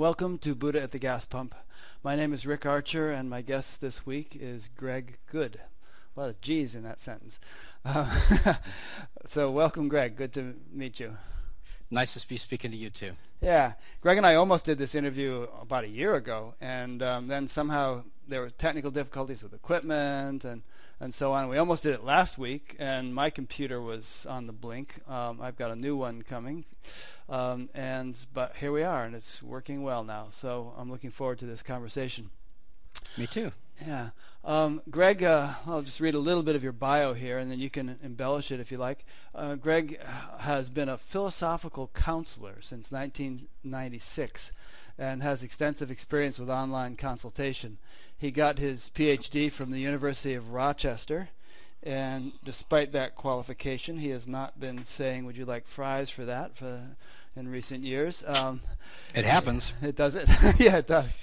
Welcome to Buddha at the Gas Pump. My name is Rick Archer, and my guest this week is Greg Goode. A lot of G's in that sentence. Uh, so, welcome, Greg. Good to meet you. Nice to be speaking to you too. Yeah, Greg and I almost did this interview about a year ago, and um, then somehow there were technical difficulties with equipment and and so on. We almost did it last week, and my computer was on the blink. Um, I've got a new one coming, um, and but here we are, and it's working well now. So I'm looking forward to this conversation. Me too. Yeah. Um, Greg, uh, I'll just read a little bit of your bio here, and then you can embellish it if you like. Uh, Greg has been a philosophical counselor since 1996 and has extensive experience with online consultation. He got his PhD from the University of Rochester, and despite that qualification, he has not been saying, "Would you like fries for that?" For in recent years. Um, it happens. It does it. yeah, it does.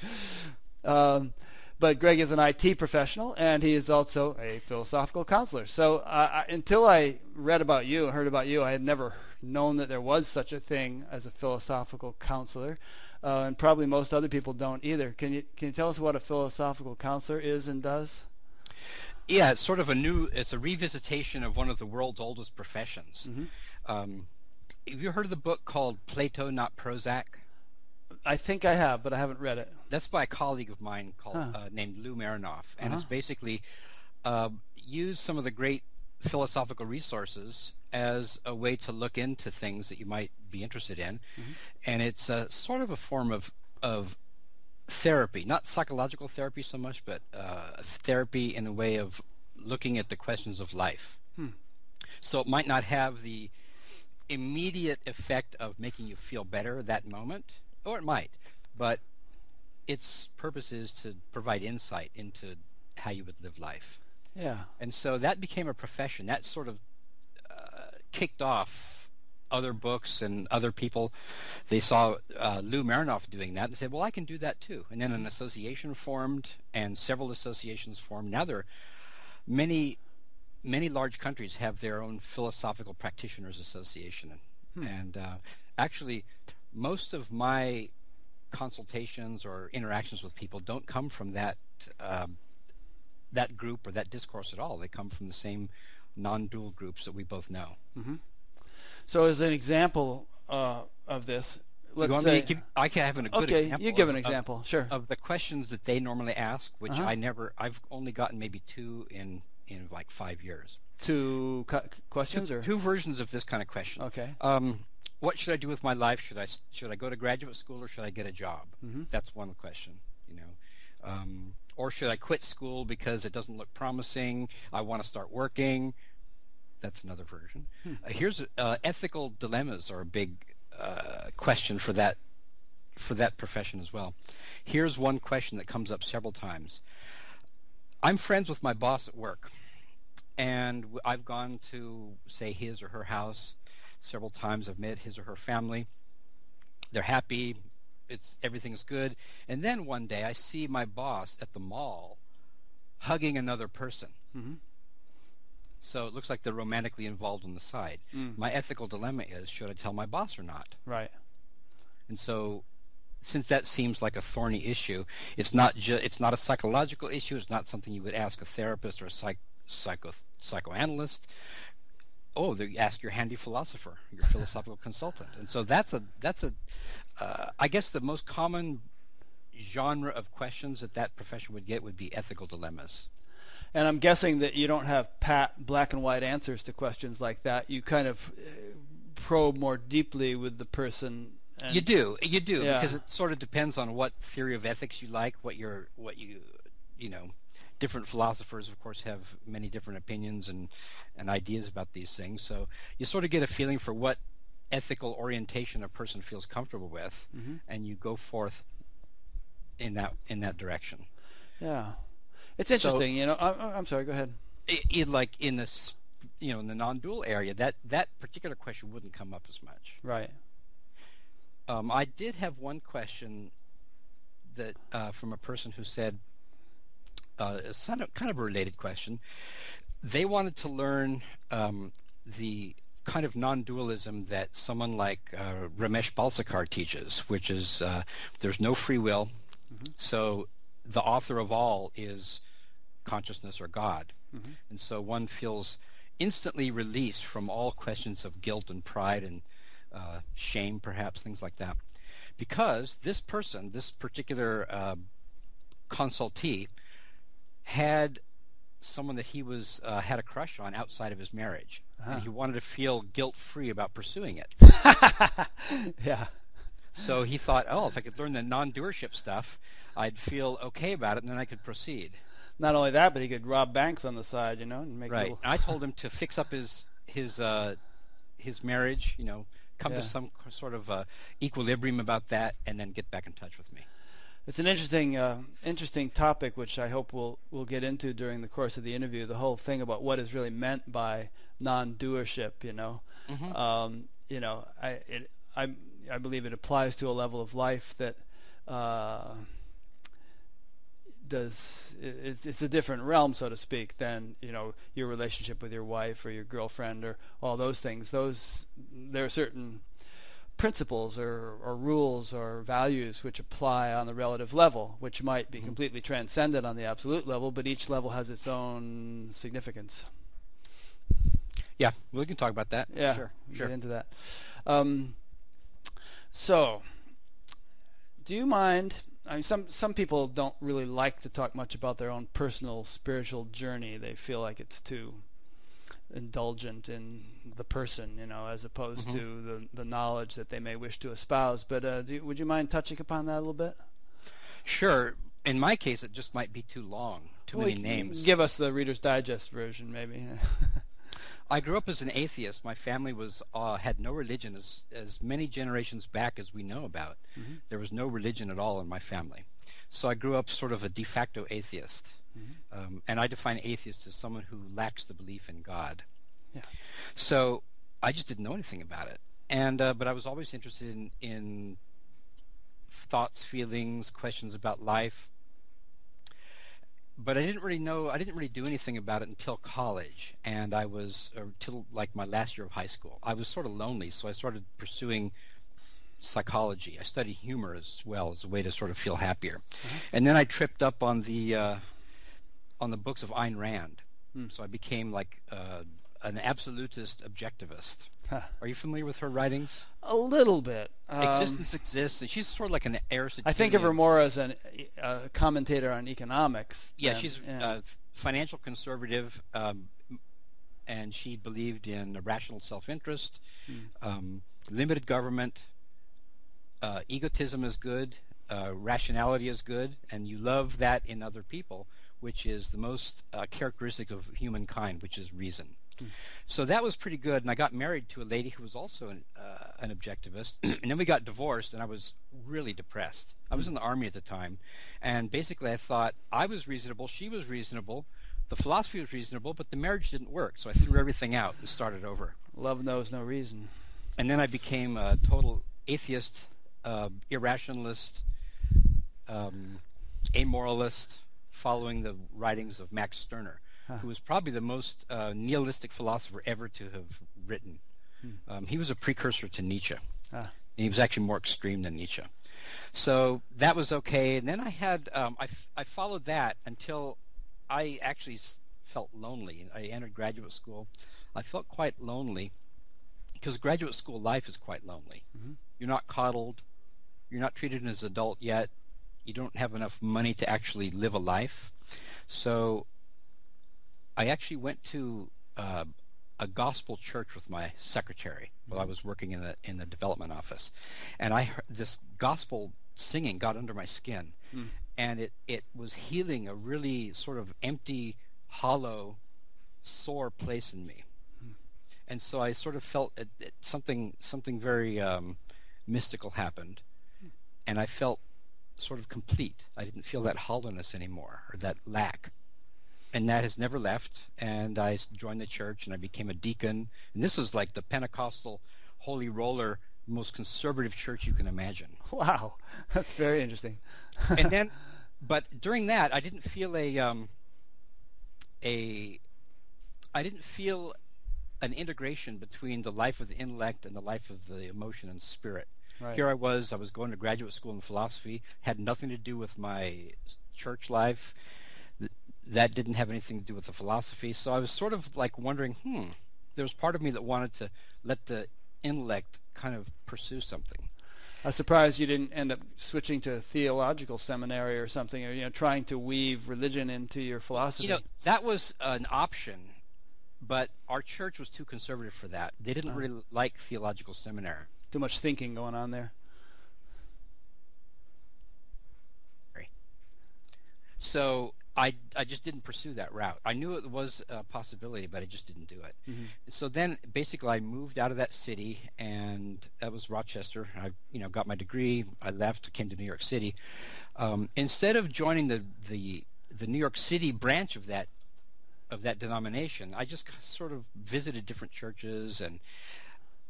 Um, but Greg is an IT professional, and he is also a philosophical counselor. So uh, I, until I read about you, heard about you, I had never known that there was such a thing as a philosophical counselor uh, and probably most other people don't either. Can you can you tell us what a philosophical counselor is and does? Yeah, it's sort of a new. It's a revisitation of one of the world's oldest professions. Mm-hmm. Um, have you heard of the book called Plato, Not Prozac? I think I have, but I haven't read it. That's by a colleague of mine called huh. uh, named Lou Marinoff, and uh-huh. it's basically uh, used some of the great philosophical resources as a way to look into things that you might be interested in, mm-hmm. and it's a, sort of a form of of therapy, not psychological therapy so much, but uh, therapy in a way of looking at the questions of life. Hmm. So it might not have the immediate effect of making you feel better that moment, or it might, but its purpose is to provide insight into how you would live life. Yeah. And so that became a profession. That sort of kicked off other books and other people. They saw uh, Lou Marinoff doing that and said, well, I can do that too. And then an association formed and several associations formed. Now there are many, many large countries have their own philosophical practitioners association. Hmm. And uh, actually, most of my consultations or interactions with people don't come from that uh, that group or that discourse at all. They come from the same non-dual groups that we both know. Mm-hmm. So, as an example uh, of this, let's you say give, I can have a good okay, example. you give of, an example, of, sure, of the questions that they normally ask, which uh-huh. I never. I've only gotten maybe two in in like five years. Two cu- questions two, or two versions of this kind of question. Okay. Um, what should I do with my life? Should I should I go to graduate school or should I get a job? Mm-hmm. That's one question. You know. Um, or should I quit school because it doesn't look promising? I want to start working that's another version. Hmm. Uh, here's uh, ethical dilemmas are a big uh, question for that for that profession as well. Here's one question that comes up several times. I'm friends with my boss at work, and I've gone to say his or her house several times. I've met his or her family. They're happy. It's everything's good. And then one day I see my boss at the mall hugging another person. Mm-hmm. So it looks like they're romantically involved on the side. Mm. My ethical dilemma is should I tell my boss or not? Right. And so since that seems like a thorny issue, it's not ju- it's not a psychological issue, it's not something you would ask a therapist or a psych- psycho psychoanalyst. Oh, they ask your handy philosopher, your philosophical consultant. And so that's a that's a uh, I guess the most common genre of questions that that profession would get would be ethical dilemmas. And I'm guessing that you don't have pat black and white answers to questions like that. You kind of uh, probe more deeply with the person. you do, you do, yeah. because it sort of depends on what theory of ethics you like, what your, what you, you know, different philosophers, of course, have many different opinions and and ideas about these things. So you sort of get a feeling for what ethical orientation a person feels comfortable with, mm-hmm. and you go forth in that in that direction. Yeah. It's interesting, so, you know. I, am sorry. Go ahead. It, like in this, you know, in the non-dual area, that that particular question wouldn't come up as much. Right. Um, I did have one question that uh, from a person who said, uh, kind of, a related question. They wanted to learn um, the kind of non-dualism that someone like uh, Ramesh Balsekar teaches, which is uh, there's no free will, mm-hmm. so the author of all is consciousness or God, mm-hmm. and so one feels instantly released from all questions of guilt and pride and uh, shame, perhaps things like that, because this person, this particular uh, consultee, had someone that he was uh, had a crush on outside of his marriage, uh-huh. and he wanted to feel guilt free about pursuing it. yeah. So he thought, oh, if I could learn the non-doership stuff, I'd feel okay about it, and then I could proceed. Not only that, but he could rob banks on the side, you know, and make right. Little... I told him to fix up his his uh, his marriage, you know, come yeah. to some sort of uh, equilibrium about that, and then get back in touch with me it's an interesting uh, interesting topic, which I hope we'll we'll get into during the course of the interview. The whole thing about what is really meant by non-doership. You know, mm-hmm. um, you know, I it, I I believe it applies to a level of life that. Uh, does it's, it's a different realm, so to speak, than you know your relationship with your wife or your girlfriend or all those things. Those there are certain principles or, or rules or values which apply on the relative level, which might be mm-hmm. completely transcendent on the absolute level, but each level has its own significance. Yeah, we can talk about that. Yeah, sure, sure. get into that. Um, so, do you mind? I mean, some some people don't really like to talk much about their own personal spiritual journey. They feel like it's too indulgent in the person, you know, as opposed mm-hmm. to the the knowledge that they may wish to espouse. But uh, you, would you mind touching upon that a little bit? Sure. In my case, it just might be too long, too well, many names. Give us the Reader's Digest version, maybe. I grew up as an atheist. My family was uh, had no religion as as many generations back as we know about. Mm-hmm. There was no religion at all in my family, so I grew up sort of a de facto atheist. Mm-hmm. Um, and I define atheist as someone who lacks the belief in God. Yeah. So I just didn't know anything about it, and uh, but I was always interested in in thoughts, feelings, questions about life. But I didn't really know. I didn't really do anything about it until college, and I was until like my last year of high school. I was sort of lonely, so I started pursuing psychology. I studied humor as well as a way to sort of feel happier. Uh-huh. And then I tripped up on the uh, on the books of Ayn Rand. Hmm. So I became like uh, an absolutist objectivist. Huh. Are you familiar with her writings? A little bit. Um, Existence exists, and she's sort of like an Aristotelian. I think of her more as an, a commentator on economics. Yeah, than, she's yeah. a financial conservative, um, and she believed in rational self-interest, hmm. um, limited government, uh, egotism is good, uh, rationality is good, and you love that in other people which is the most uh, characteristic of humankind, which is reason. Mm. So that was pretty good, and I got married to a lady who was also an, uh, an objectivist, and then we got divorced, and I was really depressed. I was hmm. in the army at the time, and basically I thought I was reasonable, she was reasonable, the philosophy was reasonable, but the marriage didn't work, so I threw everything out and started over. Love knows no reason. And then I became a total atheist, uh, irrationalist, um, amoralist, following the writings of Max Stirner, huh. who was probably the most uh, nihilistic philosopher ever to have written. Hmm. Um, he was a precursor to Nietzsche. Ah. And he was actually more extreme than Nietzsche. So that was okay. And then I had, um, I, f- I followed that until I actually s- felt lonely. I entered graduate school. I felt quite lonely because graduate school life is quite lonely. Mm-hmm. You're not coddled. You're not treated as an adult yet you don't have enough money to actually live a life. So I actually went to uh, a gospel church with my secretary while I was working in the in the development office, and I heard this gospel singing got under my skin, mm. and it it was healing a really sort of empty, hollow, sore place in me, mm. and so I sort of felt it, it, something something very um, mystical happened, mm. and I felt sort of complete. I didn't feel that hollowness anymore or that lack. And that has never left. And I joined the church and I became a deacon. And this is like the Pentecostal holy roller, most conservative church you can imagine. Wow, that's very interesting. and then, but during that, I didn't feel a um, a I didn't feel an integration between the life of the intellect and the life of the emotion and spirit. Right. Here I was, I was going to graduate school in philosophy, had nothing to do with my church life. That didn't have anything to do with the philosophy. So I was sort of like wondering, hmm, there was part of me that wanted to let the intellect kind of pursue something. I'm surprised you didn't end up switching to a theological seminary or something, or you know, trying to weave religion into your philosophy. You know, that was an option, but our church was too conservative for that. They didn't Uh-huh. really like theological seminary. Too much thinking going on there. So I, I just didn't pursue that route. I knew it was a possibility, but I just didn't do it. Mhm. So then, basically, I moved out of that city, and that was Rochester. I, you know, got my degree. I left, came to New York City. Um, instead of joining the, the the New York City branch of that of that denomination, I just sort of visited different churches. And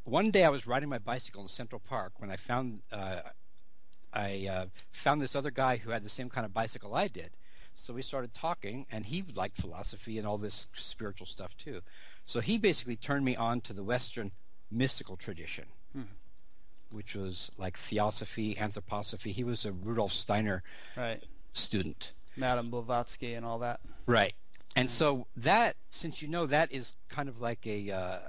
one day, I was riding my bicycle in Central Park when I found uh, I uh, found this other guy who had the same kind of bicycle I did. So we started talking, and he liked philosophy and all this spiritual stuff too. So he basically turned me on to the Western mystical tradition, Hmm. which was like theosophy, anthroposophy. He was a Rudolf Steiner Right. student. Madame Blavatsky and all that. Right. And so that, since you know that is kind of like a, uh,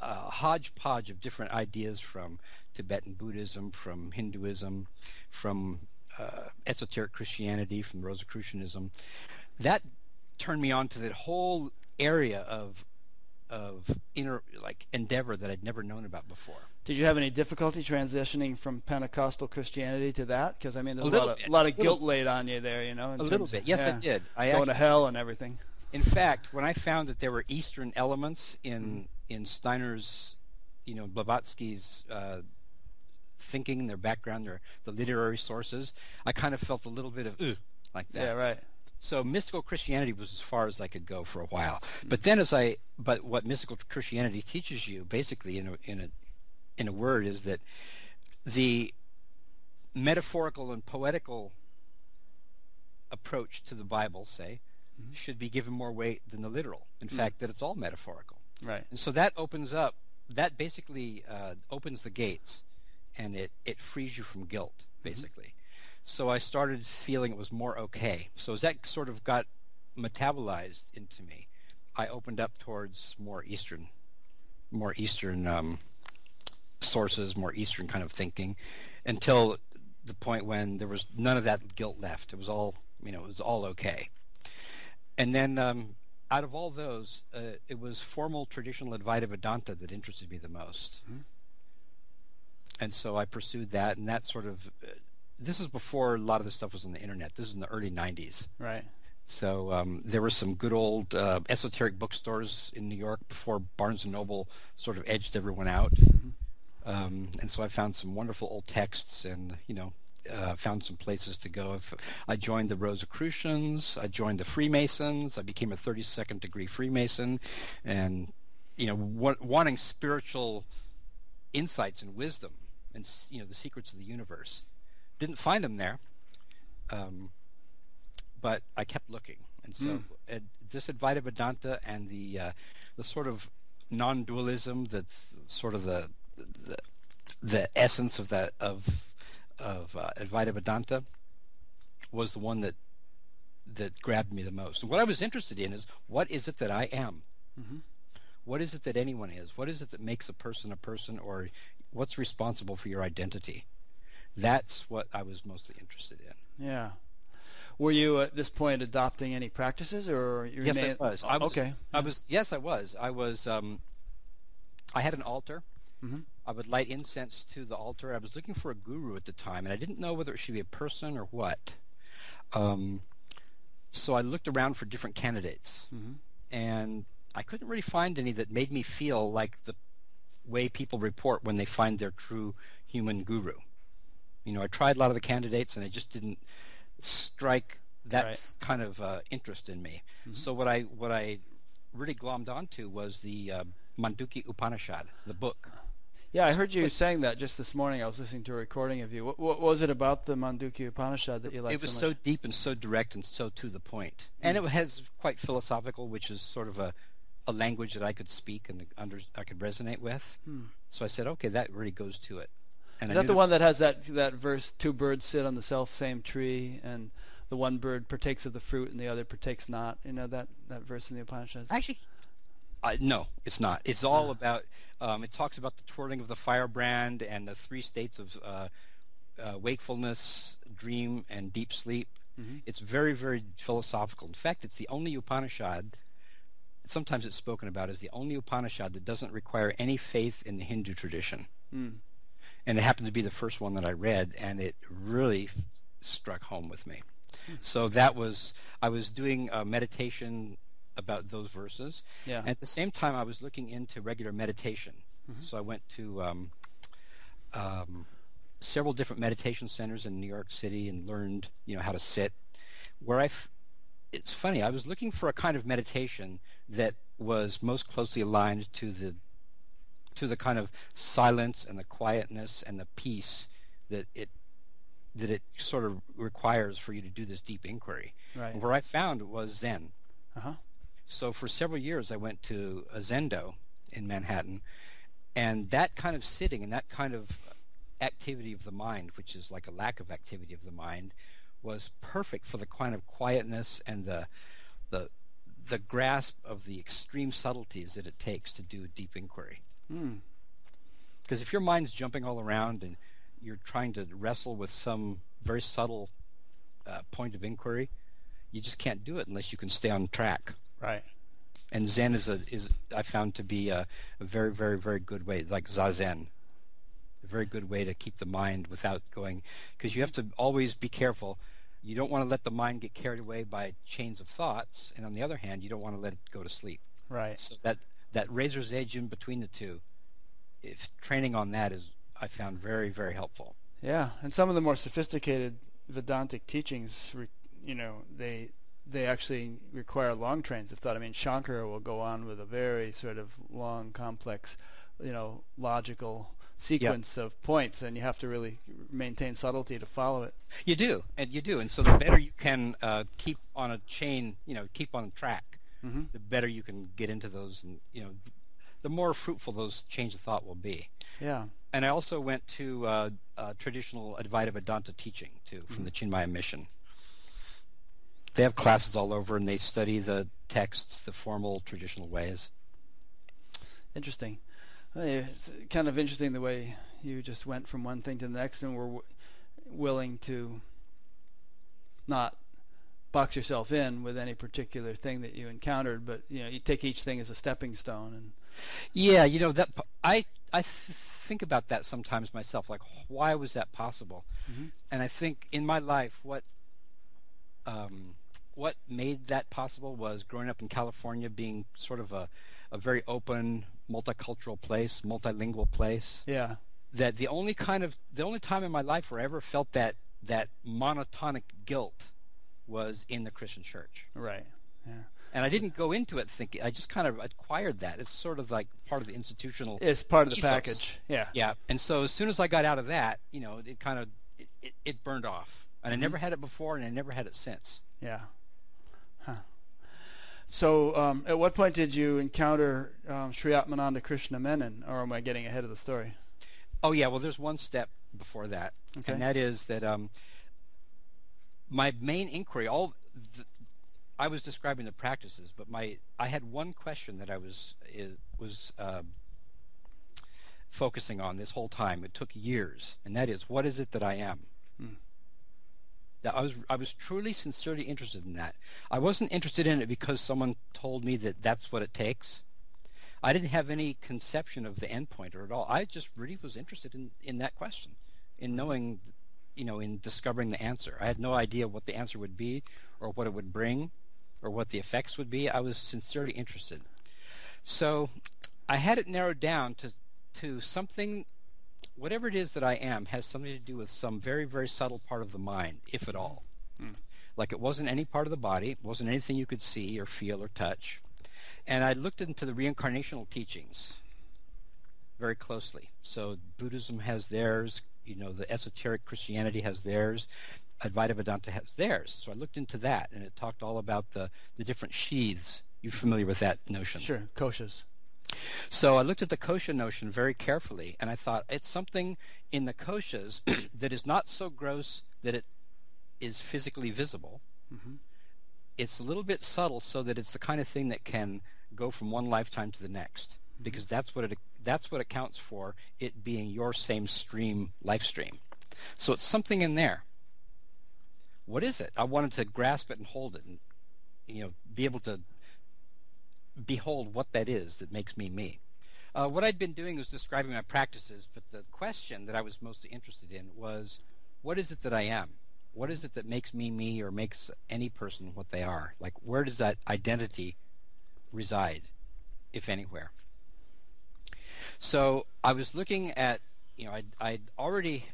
a hodgepodge of different ideas from Tibetan Buddhism, from Hinduism, from uh, esoteric Christianity, from Rosicrucianism, that turned me on to that whole area of of inner like endeavor that I'd never known about before. Did you have any difficulty transitioning from Pentecostal Christianity to that? Because I mean, there's A a, lot of, bit. lot of A little- guilt laid on you there, you know. A little bit, yes, I did. I Going actually, to hell and everything. In fact, when I found that there were Eastern elements in in Steiner's, you know, Blavatsky's uh, thinking, their background, their the literary sources, I kind of felt a little bit of Ugh, like that. Yeah, right. So mystical Christianity was as far as I could go for a while. But then, as I but what mystical Christianity teaches you, basically in a in a in a word, is that the metaphorical and poetical approach to the Bible, say, Mhm. should be given more weight than the literal. In Mm. fact, that it's all metaphorical. Right. And so that opens up, that basically uh, opens the gates, and it, it frees you from guilt, basically. So I started feeling it was more okay. So as that sort of got metabolized into me, I opened up towards more Eastern, more Eastern um, sources, more Eastern kind of thinking, until the point when there was none of that guilt left. It was all, you know, it was all okay. And then um, out of all those, uh, it was formal traditional Advaita Vedanta that interested me the most. Mhm. And so I pursued that, and that sort of. Uh, this is before a lot of this stuff was on the internet. This is in the early '90s. Right. So um, there were some good old uh, esoteric bookstores in New York before Barnes and Noble sort of edged everyone out. Mhm. Um, and so I found some wonderful old texts, and you know, uh, found some places to go. I joined the Rosicrucians, I joined the Freemasons. I became a 32nd degree Freemason, and you know, wa- wanting spiritual insights and wisdom, and you know, the secrets of the universe. Didn't find them there, um, but I kept looking, and so Mm. uh, this Advaita Vedanta and the uh, the sort of non-dualism that's sort of the the, the essence of that of of uh, Advaita Vedanta was the one that that grabbed me the most. And what I was interested in is what is it that I am? hmm What is it that anyone is? What is it that makes a person a person, or what's responsible for your identity? That's what I was mostly interested in. Yeah. Were you at this point adopting any practices, or you Yes, I was. I was. Okay. I was. Yes, I was. I was. Um, I had an altar. Mm-hmm. I would light incense to the altar. I was looking for a guru at the time, and I didn't know whether it should be a person or what. Um, so I looked around for different candidates, hmm and I couldn't really find any that made me feel like the way people report when they find their true human guru. You know, I tried a lot of the candidates, and it just didn't strike that Right. kind of uh, interest in me. Mhm. So what I what I really glommed onto was the uh, Mandukya Upanishad, the book. Yeah, I heard you But- saying that just this morning. I was listening to a recording of you. What, what was it about the Mandukya Upanishad that you liked it was so so, deep and so direct and so to the point. And Mm. it has quite philosophical, which is sort of a a language that I could speak and under I could resonate with. Hmm. So I said, okay, that really goes to it. And Is I that the one that has that that verse? Two birds sit on the self same tree, and the one bird partakes of the fruit, and the other partakes not. You know that that verse in the Upanishads. Actually, uh, no, it's not. It's all uh. about. Um, it talks about the twirling of the firebrand and the three states of uh, uh wakefulness, dream, and deep sleep. Mm-hmm. It's very, very philosophical. In fact, it's the only Upanishad sometimes it's spoken about as the only Upanishad that doesn't require any faith in the Hindu tradition. Mm. And it happened to be the first one that I read, and it really struck home with me. Mm. So that was, I was doing a meditation about those verses. Yeah. And at the same time, I was looking into regular meditation. Mm-hmm. So I went to um, um, several different meditation centers in New York City and learned, you know, how to sit. Where I, f- it's funny, I was looking for a kind of meditation that was most closely aligned to the to the kind of silence and the quietness and the peace that it that it sort of requires for you to do this deep inquiry. Right. Where I found was Zen. Uh-huh. So for several years, I went to a Zendo in Manhattan, and that kind of sitting and that kind of activity of the mind, which is like a lack of activity of the mind, was perfect for the kind of quietness and the the the grasp of the extreme subtleties that it takes to do a deep inquiry. Hmm. Because if your mind's jumping all around and you're trying to wrestle with some very subtle uh, point of inquiry, you just can't do it unless you can stay on track. Right. And Zen is a is I found to be a, a very very very good way, like zazen, a very good way to keep the mind without going, because you have to always be careful you don't want to let the mind get carried away by chains of thoughts, and on the other hand, you don't want to let it go to sleep. Right. So that that razor's edge in between the two, if training on that is, I found very very helpful. Yeah, and some of the more sophisticated Vedantic teachings, you know, they they actually require long trains of thought. I mean, Shankara will go on with a very sort of long, complex, you know, logical sequence yep. of points, and you have to really maintain subtlety to follow it. You do, and you do, and so the better you can uh, keep on a chain, you know, keep on track, mm-hmm. the better you can get into those, and you know, the more fruitful those chains of thought will be. Yeah. And I also went to uh, uh, traditional Advaita Vedanta teaching too from mm-hmm. the Chinmaya Mission. They have classes all over, and they study the texts the formal traditional ways. Interesting. It's kind of interesting the way you just went from one thing to the next and were w- willing to not box yourself in with any particular thing that you encountered, but you know you take each thing as a stepping stone. And yeah, you know that I I th- think about that sometimes myself. Like, why was that possible? Mm-hmm. And I think in my life, what um, what made that possible was growing up in California, being sort of a a very open, multicultural place, multilingual place. Yeah. That the only kind of the only time in my life where I ever felt that that monotonic guilt was in the Christian church. Right. Yeah. And I didn't go into it thinking. I just kind of acquired that. It's sort of like part of the institutional. It's part of the ethos. package. Yeah. Yeah. And so as soon as I got out of that, you know, it kind of it, it, it burned off. And mm-hmm. I never had it before, and I never had it since. Yeah. So, um, at what point did you encounter um, Sri Atmananda Krishna Menon, or am I getting ahead of the story? Oh yeah, well, there's one step before that, okay. and that is that um, my main inquiry, all the, I was describing the practices, but my I had one question that I was is, was uh, focusing on this whole time. It took years, and that is, what is it that I am? Hmm. That I was I was truly sincerely interested in that. I wasn't interested in it because someone told me that that's what it takes. I didn't have any conception of the endpoint or at all. I just really was interested in, in that question, in knowing, you know, in discovering the answer. I had no idea what the answer would be or what it would bring or what the effects would be. I was sincerely interested. So I had it narrowed down to, to something whatever it is that I am has something to do with some very, very subtle part of the mind, if at all. Mm. Like it wasn't any part of the body, it wasn't anything you could see or feel or touch. And I looked into the reincarnational teachings very closely. So Buddhism has theirs, you know, the esoteric Christianity has theirs, Advaita Vedanta has theirs. So I looked into that, and it talked all about the, the different sheaths You're familiar with that notion? Sure, koshas. So I looked at the kosha notion very carefully, and I thought it's something in the koshas that is not so gross that it is physically visible. Mm-hmm. It's a little bit subtle, so that it's the kind of thing that can go from one lifetime to the next, mm-hmm. because that's what it that's what accounts for it being your same stream life stream. So it's something in there. What is it? I wanted to grasp it and hold it, and you know, be able to behold what that is that makes me me. Uh, what I'd been doing was describing my practices, but the question that I was mostly interested in was, what is it that I am? What is it that makes me me or makes any person what they are? Like, where does that identity reside, if anywhere? So I was looking at, you know, I'd, I'd already,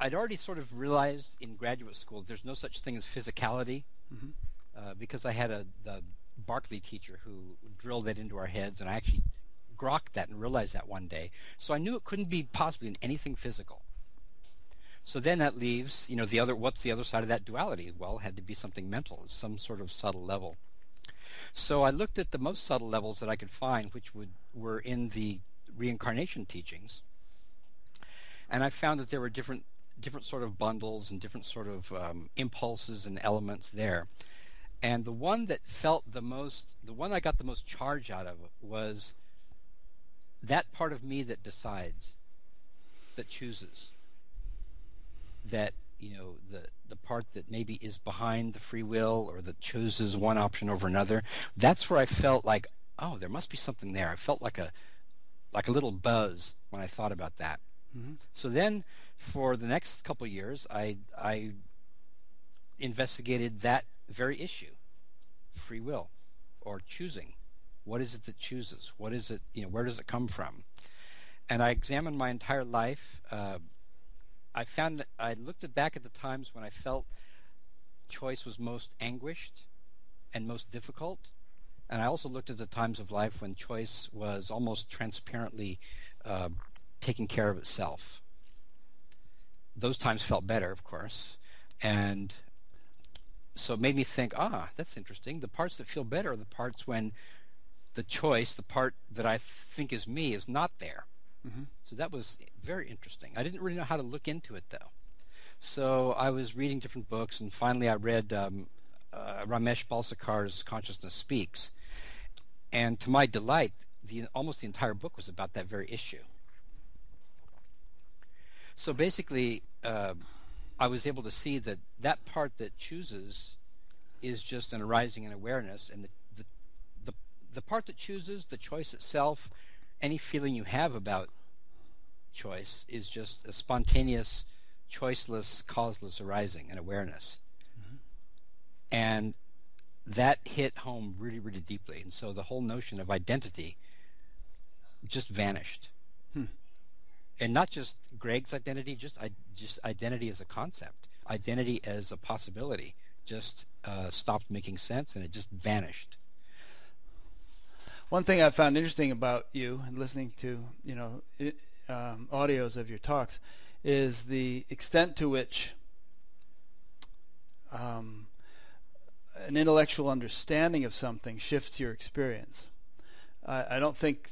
I'd already sort of realized in graduate school there's no such thing as physicality, mm-hmm. uh, because I had a the Berkeley teacher who drilled that into our heads, and I actually grokked that and realized that one day. So I knew it couldn't be possibly in anything physical. So then that leaves, you know, the other. What's the other side of that duality? Well, it had to be something mental, some sort of subtle level. So I looked at the most subtle levels that I could find, which would were in the reincarnation teachings, and I found that there were different different sort of bundles and different sort of um, impulses and elements there. And the one that felt the most, the one I got the most charge out of was that part of me that decides, that chooses, that you know the the part that maybe is behind the free will or that chooses one option over another. That's where I felt like, oh, there must be something there. I felt like a like a little buzz when I thought about that. Mm-hmm. So then, for the next couple years, I I investigated that very issue. Free will or choosing. What is it that chooses? What is it you know where does it come from? And i examined my entire life uh, i found that i looked back at the times when i felt choice was most anguished and most difficult. And i also looked at the times of life when choice was almost transparently uh, taking care of itself. Those times felt better of course. And so it made me think, ah, that's interesting. The parts that feel better are the parts when the choice, the part that I think is me, is not there. Mm-hmm. So that was very interesting. I didn't really know how to look into it though. So I was reading different books, and finally I read um, uh, Ramesh Balsekar's Consciousness Speaks, and to my delight, the almost the entire book was about that very issue. So basically, uh, I was able to see that that part that chooses is just an arising in awareness, and the, the the the part that chooses, the choice itself, any feeling you have about choice is just a spontaneous, choiceless, causeless arising and awareness. Mm-hmm. And that hit home really, really deeply. And so the whole notion of identity just vanished. Hmm and not just Greg's identity, just just identity as a concept, identity as a possibility, just uh, stopped making sense and it just vanished. One thing I found interesting about you and listening to you know um, audios of your talks is the extent to which um, an intellectual understanding of something shifts your experience. I don't think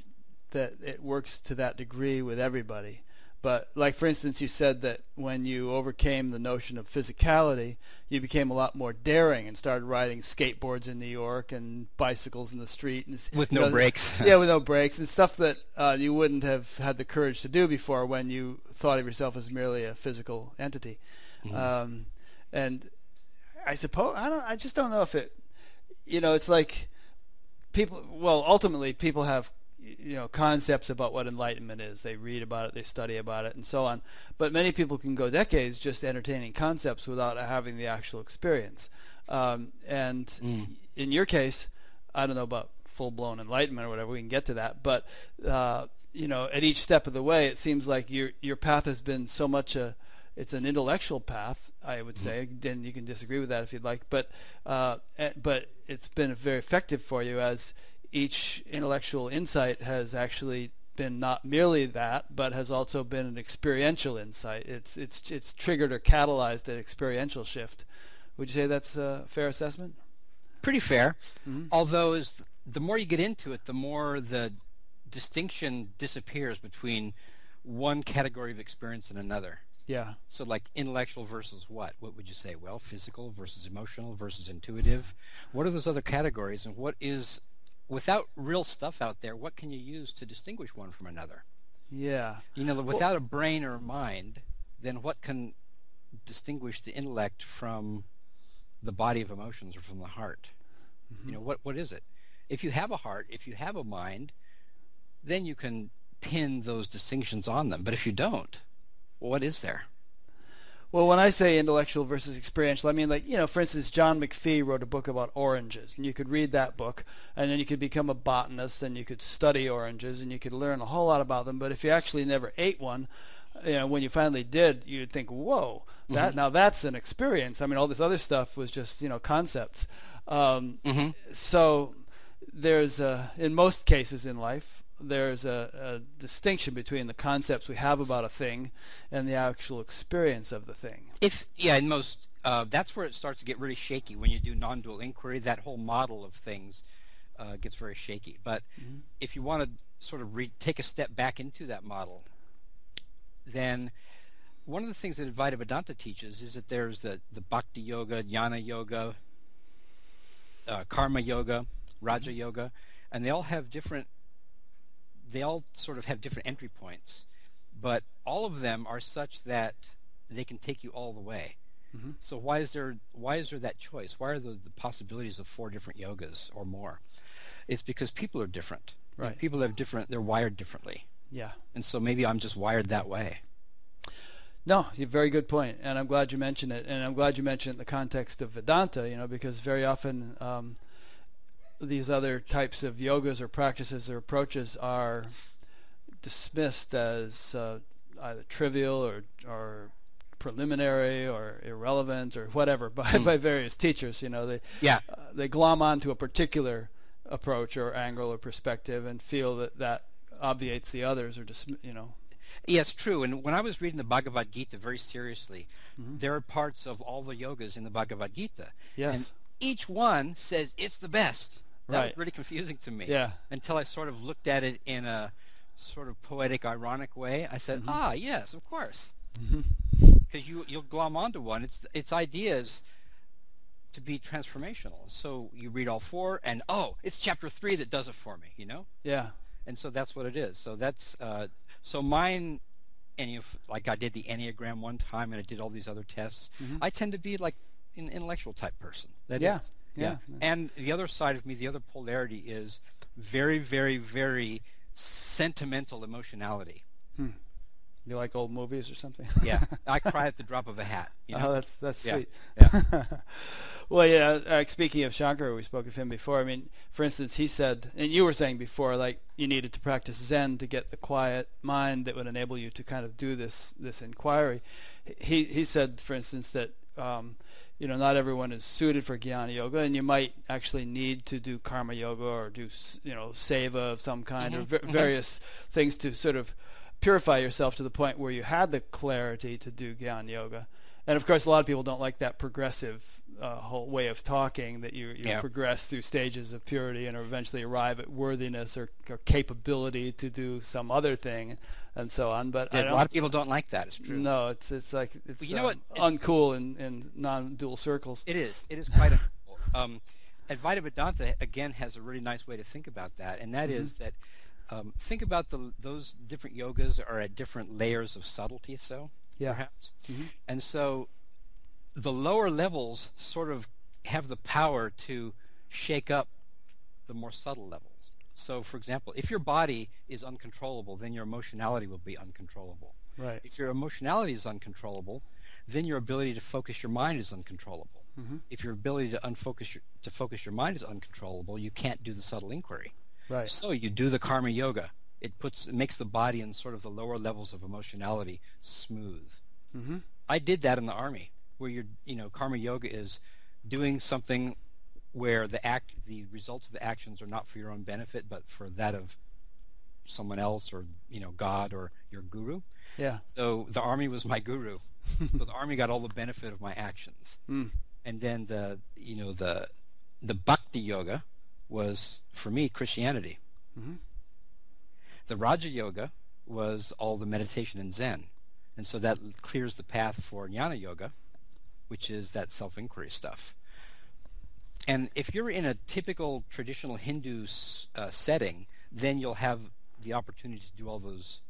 that it works to that degree with everybody. But like for instance, you said that when you overcame the notion of physicality, you became a lot more daring and started riding skateboards in New York and bicycles in the street and with no know, brakes. yeah, with no brakes and stuff that uh, you wouldn't have had the courage to do before when you thought of yourself as merely a physical entity. Mm-hmm. Um, and I suppose I don't. I just don't know if it. You know, it's like people. Well, ultimately, people have you know concepts about what enlightenment is. They read about it, they study about it, and so on. But many people can go decades just entertaining concepts without having the actual experience. Um, and mm. in your case, I don't know about full-blown enlightenment or whatever. We can get to that, but uh, you know, at each step of the way, it seems like your your path has been so much a it's an intellectual path, I would mm-hmm. say. And you can disagree with that if you'd like, but uh, eh, but it's been very effective for you as each intellectual insight has actually been not merely that, but has also been an experiential insight. It's it's it's triggered or catalyzed an experiential shift. Would you say that's a fair assessment? pretty fair. Mm-hmm. Although, as the more you get into it, the more the distinction disappears between one category of experience and another. Yeah. So, like intellectual versus what? What would you say? Well, physical versus emotional versus intuitive. What are those other categories, and what is, without real stuff out there, what can you use to distinguish one from another? Yeah. You know, without a brain or a mind, then what can distinguish the intellect from the body of emotions or from the heart? You know, mm-hmm. what what is it? If you have a heart, if you have a mind, then you can pin those distinctions on them. But if you don't, what is there? Well, when I say intellectual versus experiential, I mean like you know, for instance, John McPhee wrote a book about oranges, and you could read that book, and then you could become a botanist, and you could study oranges, and you could learn a whole lot about them. But if you actually never ate one, you know, when you finally did, you'd think, "Whoa, that Mm-hmm. now that's an experience." I mean, all this other stuff was just you know concepts. Um, Mm-hmm. So there's a, in most cases in life there's a, a distinction between the concepts we have about a thing and the actual experience of the thing. If yeah, in most uh, that's where it starts to get really shaky when you do non-dual inquiry. That whole model of things uh, gets very shaky. But if you want to sort of re- take a step back into that model, then one of the things that Advaita Vedanta teaches is that there's the, the Bhakti Yoga, Jnana Yoga, uh, Karma Yoga, Raja Yoga, and they all have different. They all sort of have different entry points, but all of them are such that they can take you all the way. So why is there why is there that choice? Why are the, the possibilities of four different yogas or more? It's because people are different. Right. people have different. They're wired differently, Yeah. and so maybe I'm just wired that way. No, very good point, and I'm glad you mentioned it. And I'm glad you mentioned it in the context of Vedanta, you know, because very often um, these other types of yogas or practices or approaches are dismissed as uh, either trivial or or preliminary or irrelevant or whatever by, by various teachers. You know, they Yeah. uh, they glom onto a particular approach or angle or perspective and feel that that obviates the others or just you know Yes, true. And when I was reading the Bhagavad Gita very seriously, there are parts of all the yogas in the Bhagavad Gita. Yes. And each one says it's the best. That Right. was really confusing to me. Yeah. Until I sort of looked at it in a sort of poetic, ironic way. I said, ah, yes, of course. Because you, you'll glom onto one. Its, its idea is to be transformational. So you read all four, and oh, it's chapter three that does it for me, you know? yeah and so that's what it is. So that's uh, so mine. Any of like I did the enneagram one time, and I did all these other tests. I tend to be like an intellectual type person. That Yeah, is. Yeah. And the other side of me, the other polarity is very, very, very sentimental emotionality. you like old movies or something Yeah, I cry at the drop of a hat. You know? Oh, that's that's Yeah. sweet. Yeah. well, yeah. Uh, speaking of Shankar, we spoke of him before. I mean, for instance, he said, and you were saying before, like you needed to practice Zen to get the quiet mind that would enable you to kind of do this this inquiry. He he said, for instance, that um, you know not everyone is suited for Jnana Yoga, and you might actually need to do Karma Yoga or do you know Seva of some kind or Mhm, v- mhm. various things to sort of purify yourself to the point where you had the clarity to do Gyan Yoga. And of course, a lot of people don't like that progressive uh, whole way of talking that you, you Yeah. progress through stages of purity and eventually arrive at worthiness or, or capability to do some other thing and so on. But I a lot of people don't like that. It's true. no, it's it's like it's Well, you know um, what? It- uncool in, in non-dual circles. It is. It is quite a. Um, Advaita Vedanta again has a really nice way to think about that, and that is that um, think about the those different yogas are at different layers of subtlety. So Yeah. perhaps, Mhm. and so the lower levels sort of have the power to shake up the more subtle levels. So, for example, if your body is uncontrollable, then your emotionality will be uncontrollable. Right. If your emotionality is uncontrollable, then your ability to focus your mind is uncontrollable. Mhm. If your ability to unfocus your, to focus your mind is uncontrollable, you can't do the subtle inquiry. Right. So you do the karma yoga. It puts it makes the body in sort of the lower levels of emotionality smooth. hmm I did that in the army, where you're you know karma yoga is doing something where the act the results of the actions are not for your own benefit, but for that of someone else or you know God or your guru. Yeah. So the army was my guru. so the army got all the benefit of my actions. Mm. And then the you know the the Bhakti Yoga was, for me, Christianity. Mhm. The Raja Yoga was all the meditation and Zen. And so that clears the path for Jnana Yoga, which is that self-inquiry stuff. And if you're in a typical traditional Hindu uh, setting, then you'll have the opportunity to do all those,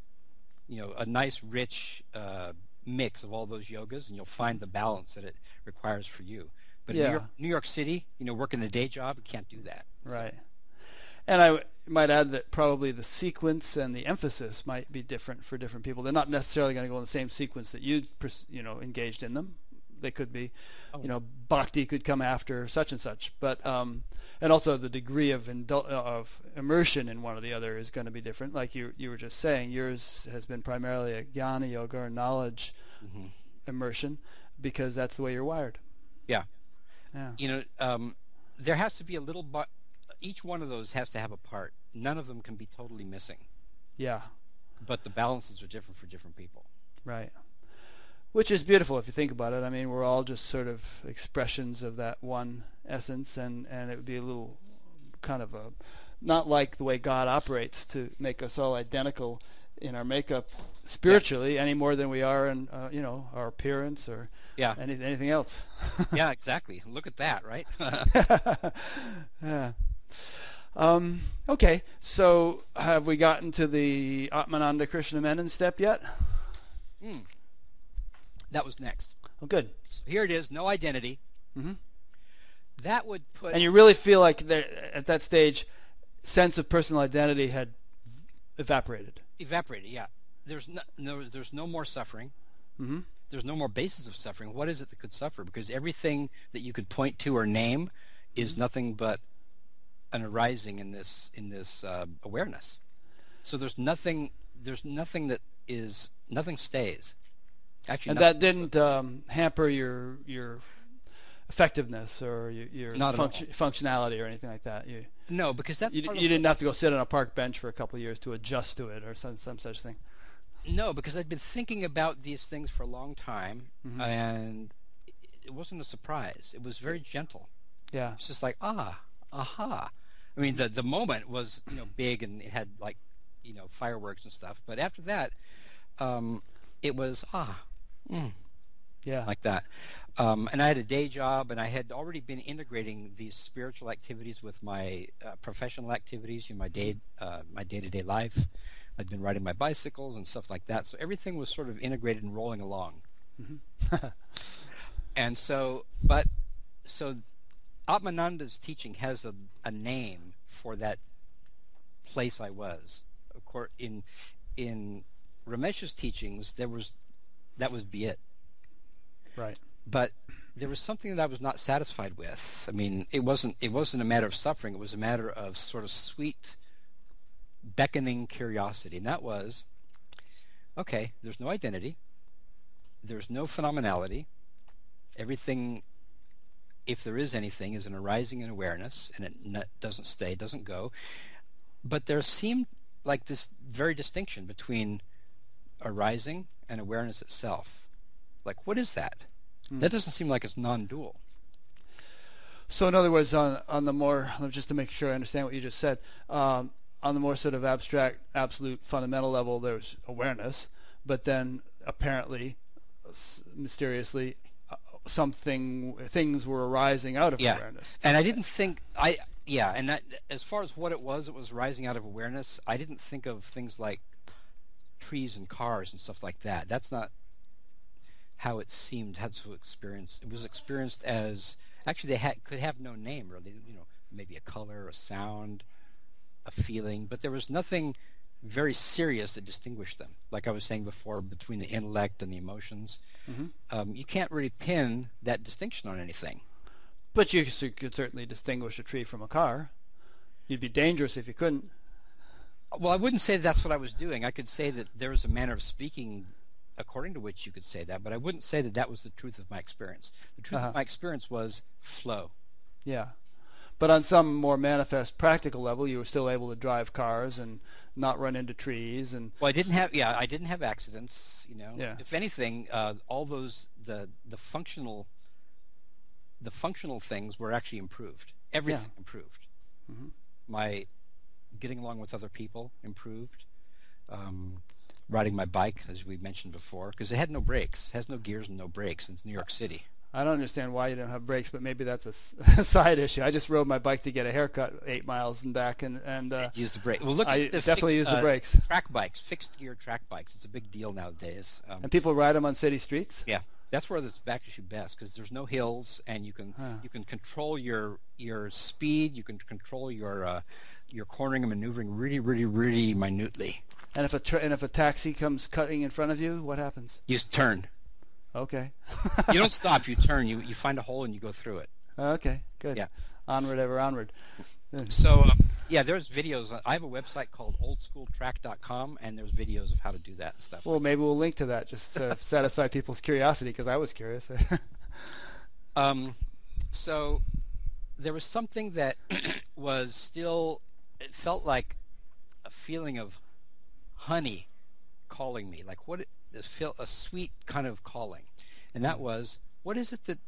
you know, a nice, rich uh, mix of all those yogas, and you'll find the balance that it requires for you. But Yeah. New, York, New York City, you know, working a day job, you can't do that. Right. And I w- might add that probably the sequence and the emphasis might be different for different people. They're not necessarily going to go in the same sequence that you, pers- you know, engaged in them. They could be, Oh. you know, bhakti could come after such and such. But um, and also the degree of indul- uh, of immersion in one or the other is going to be different. Like you you were just saying, yours has been primarily a jnana yoga or knowledge hmm immersion because that's the way you're wired. Yeah. Yeah. You know, um, there has to be a little, but each one of those has to have a part. None of them can be totally missing. Yeah. But the balances are different for different people. Right. Which is beautiful if you think about it. I mean, we're all just sort of expressions of that one essence, and, and it would be a little kind of a not like the way God operates to make us all identical in our makeup spiritually any more than we are in uh, you know our appearance or Yeah. any, anything else. yeah, exactly. Look at that, right? yeah. Um, okay, so have we gotten to the Atmananda Krishna Menon step yet? Hmm. That was next. Oh, good. So here it is, no identity. hmm That would put And you really feel like at that stage, sense of personal identity had evaporated. evaporated. Yeah, there's no, no there's no more suffering. hmm There's no more basis of suffering. What is it that could suffer? Because everything that you could point to or name is nothing but an arising in this in this uh, awareness. So there's nothing there's nothing that is nothing stays. Actually, And nothing- that didn't um, hamper your your effectiveness or your, your Not at functionality or anything like that. You no, because that's you, you didn't have to go sit on a park bench for a couple of years to adjust to it or some some such thing. No, because I'd been thinking about these things for a long time, Mhm. and it- it wasn't a surprise. It was very gentle. Yeah. It's just like ah, aha. I mean, the the moment was you know big and it had like you know fireworks and stuff, but after that, um, it was ah, mm, Yeah. like that. Um, and I had a day job, and I had already been integrating these spiritual activities with my uh, professional activities, you know, my day uh, my day to day life. I'd been riding my bicycles and stuff like that, so everything was sort of integrated and rolling along. Mhm. And so, but so Atmananda's teaching has a, a name for that place I was. Of course, in in Ramesh's teachings, there was that was be it. right. But there was something that I was not satisfied with. I mean, it wasn't it wasn't a matter of suffering. It was a matter of sort of sweet, beckoning curiosity, and that was, okay. There's no identity. There's no phenomenality. Everything, if there is anything, is an arising in awareness, and it n- doesn't stay, doesn't go. But there seemed like this very distinction between arising and awareness itself. Like, what is that? Hmm. That doesn't seem like it's non-dual. So in other words, on on the more just to make sure I understand what you just said, um, on the more sort of abstract, absolute, fundamental level, there's awareness, but then apparently, mysteriously, uh, something things were arising out of Yeah. awareness. And I didn't think I yeah, and that as far as what it was, it was rising out of awareness. I didn't think of things like trees and cars and stuff like that. That's not how it seemed had to experience. It was experienced as actually they had, could have no name really. You know, maybe a color, a sound, a feeling, but there was nothing very serious that distinguished them. Like I was saying before, between the intellect and the emotions, Mhm. um, you can't really pin that distinction on anything. But you could certainly distinguish a tree from a car. You'd be dangerous if you couldn't. Well, I wouldn't say that's what I was doing. I could say that there was a manner of speaking according to which you could say that, but I wouldn't say that that was the truth of my experience. The truth Uh-huh. of my experience was flow. Yeah. But on some more manifest practical level, you were still able to drive cars and not run into trees and Well, I didn't have yeah, I didn't have accidents. You know, Yeah. if anything, uh, all those the the functional the functional things were actually improved. Everything yeah. improved. Mm-hmm. My getting along with other people improved. Um, riding my bike, as we mentioned before, because it had no brakes, it has no gears and no brakes. It's New York City. I don't understand why you don't have brakes, but maybe that's a, side issue. I just rode my bike to get a haircut eight miles and back, and and uh, use the brake. Well, look, I definitely fixed, use the uh, brakes. Track bikes, fixed gear track bikes. It's a big deal nowadays. Um, and people ride them on city streets. Yeah, that's where it's issue best because there's no hills, and you can huh. you can control your your speed. You can control your uh, your cornering and maneuvering really, really, really minutely. And if a tra- and if a taxi comes cutting in front of you, what happens? You turn. Okay. you don't stop. You turn. You you find a hole and you go through it. Okay. Good. Yeah. Onward ever onward. So um, yeah, there's videos. I have a website called oldschooltrack.com, and there's videos of how to do that and stuff. Well, maybe we'll link to that just to satisfy people's curiosity because I was curious. um, so there was something that was still. It felt like a feeling of honey calling me, like what feel a sweet kind of calling, and that mm. was what is it that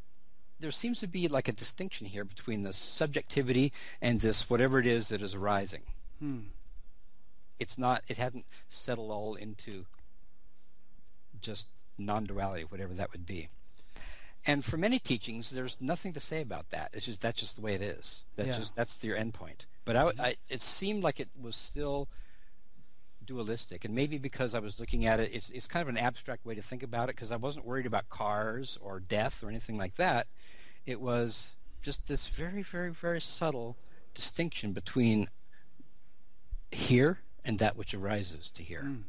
there seems to be like a distinction here between the subjectivity and this whatever it is that is arising. Hmm. It's not. It hadn't settled all into just non-duality, whatever that would be. And for many teachings, there's nothing to say about that. It's just that's just the way it is. That's yeah. just that's your endpoint. But I. I, it seemed like it was still dualistic, and maybe because I was looking at it, it's, it's kind of an abstract way to think about it because I wasn't worried about cars or death or anything like that. It was just this very, very, very subtle distinction between here and that which arises to here. Mm.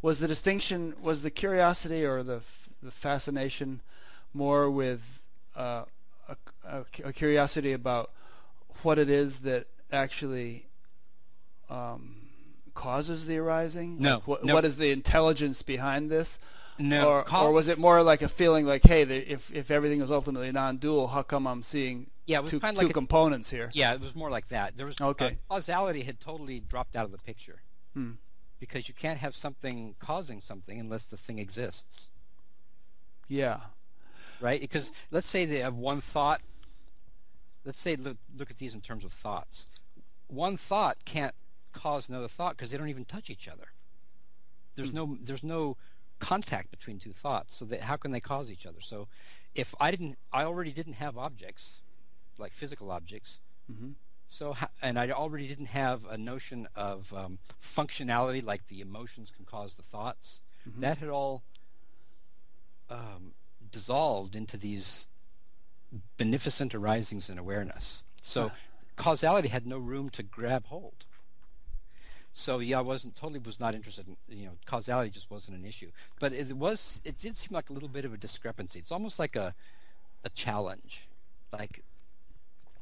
Was the distinction, was the curiosity or the the fascination more with uh, a, a, curiosity about what it is that actually um, causes the arising? No, like what, no. what is the intelligence behind this? No, or, or was it more like a feeling like, hey, the, if if everything is ultimately non-dual, how come I'm seeing yeah, two, kind of like two components here? Yeah, it was more like that. There was okay. Uh, causality had totally dropped out of the picture hmm. because you can't have something causing something unless the thing exists. Yeah. Right, because let's say they have one thought. Let's say look, look at these in terms of thoughts. One thought can't cause another thought because they don't even touch each other. There's hmm. no there's no contact between two thoughts. So that how can they cause each other? So if I didn't, I already didn't have objects like physical objects. Mm-hmm. So and I already didn't have a notion of um, functionality like the emotions can cause the thoughts. Mm-hmm. That had all um, dissolved into these beneficent arisings in awareness. So causality had no room to grab hold. So yeah, I wasn't totally was not interested in you know causality just wasn't an issue. But it was it did seem like a little bit of a discrepancy. It's almost like a a challenge. Like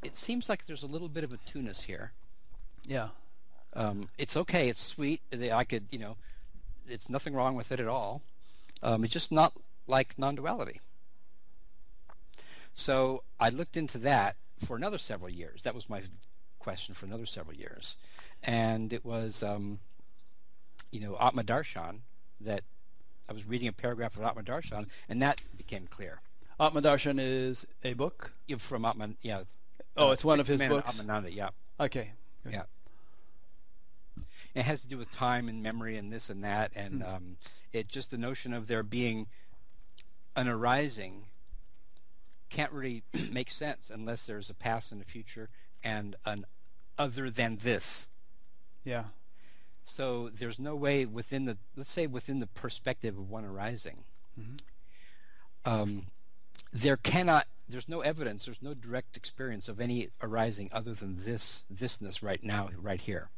it seems like there's a little bit of a two-ness here. Yeah. Um, it's okay. It's sweet. I could you know, it's nothing wrong with it at all. Um, it's just not like non-duality. So I looked into that for another several years. That was my question for another several years and it was um, you know Atma Darshan that I was reading a paragraph of Atma Darshan, and that became clear. Atma Darshan is a book yeah, from Atman. Yeah. Oh, uh, it's one of his books. Atmananda, yeah. Okay. Good. Yeah. It has to do with time and memory and this and that, and hmm. um, it just the notion of there being an arising can't really make sense unless there's a past and a future and an other than this. Yeah. So there's no way within the let's say within the perspective of one arising. Mm-hmm. Um, there cannot there's no evidence there's no direct experience of any arising other than this thisness right now right here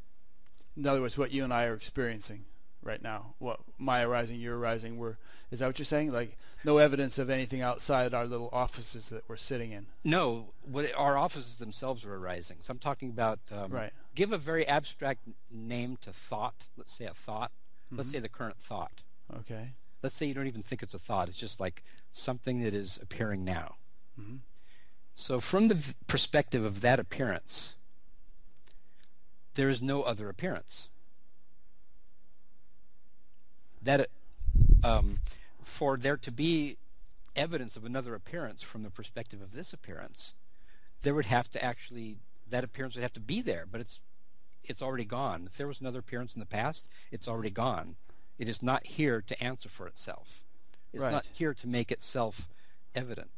in other words what you and i are experiencing right now. What my arising, your arising. We're is that what you're saying? Like no evidence of anything outside our little offices that we're sitting in. No, what our offices themselves are arising. So I'm talking about um, right. Give a very abstract name to thought. Let's say a thought. Mm-hmm. Let's say the current thought. Okay. Let's say you don't even think it's a thought. It's just like something that is appearing now. Mm-hmm. So from the v- perspective of that appearance, there is no other appearance that um, for there to be evidence of another appearance from the perspective of this appearance, there would have to actually that appearance would have to be there, but it's it's already gone. If there was another appearance in the past, it's already gone. It is not here to answer for itself. It's Right. not here to make itself evident.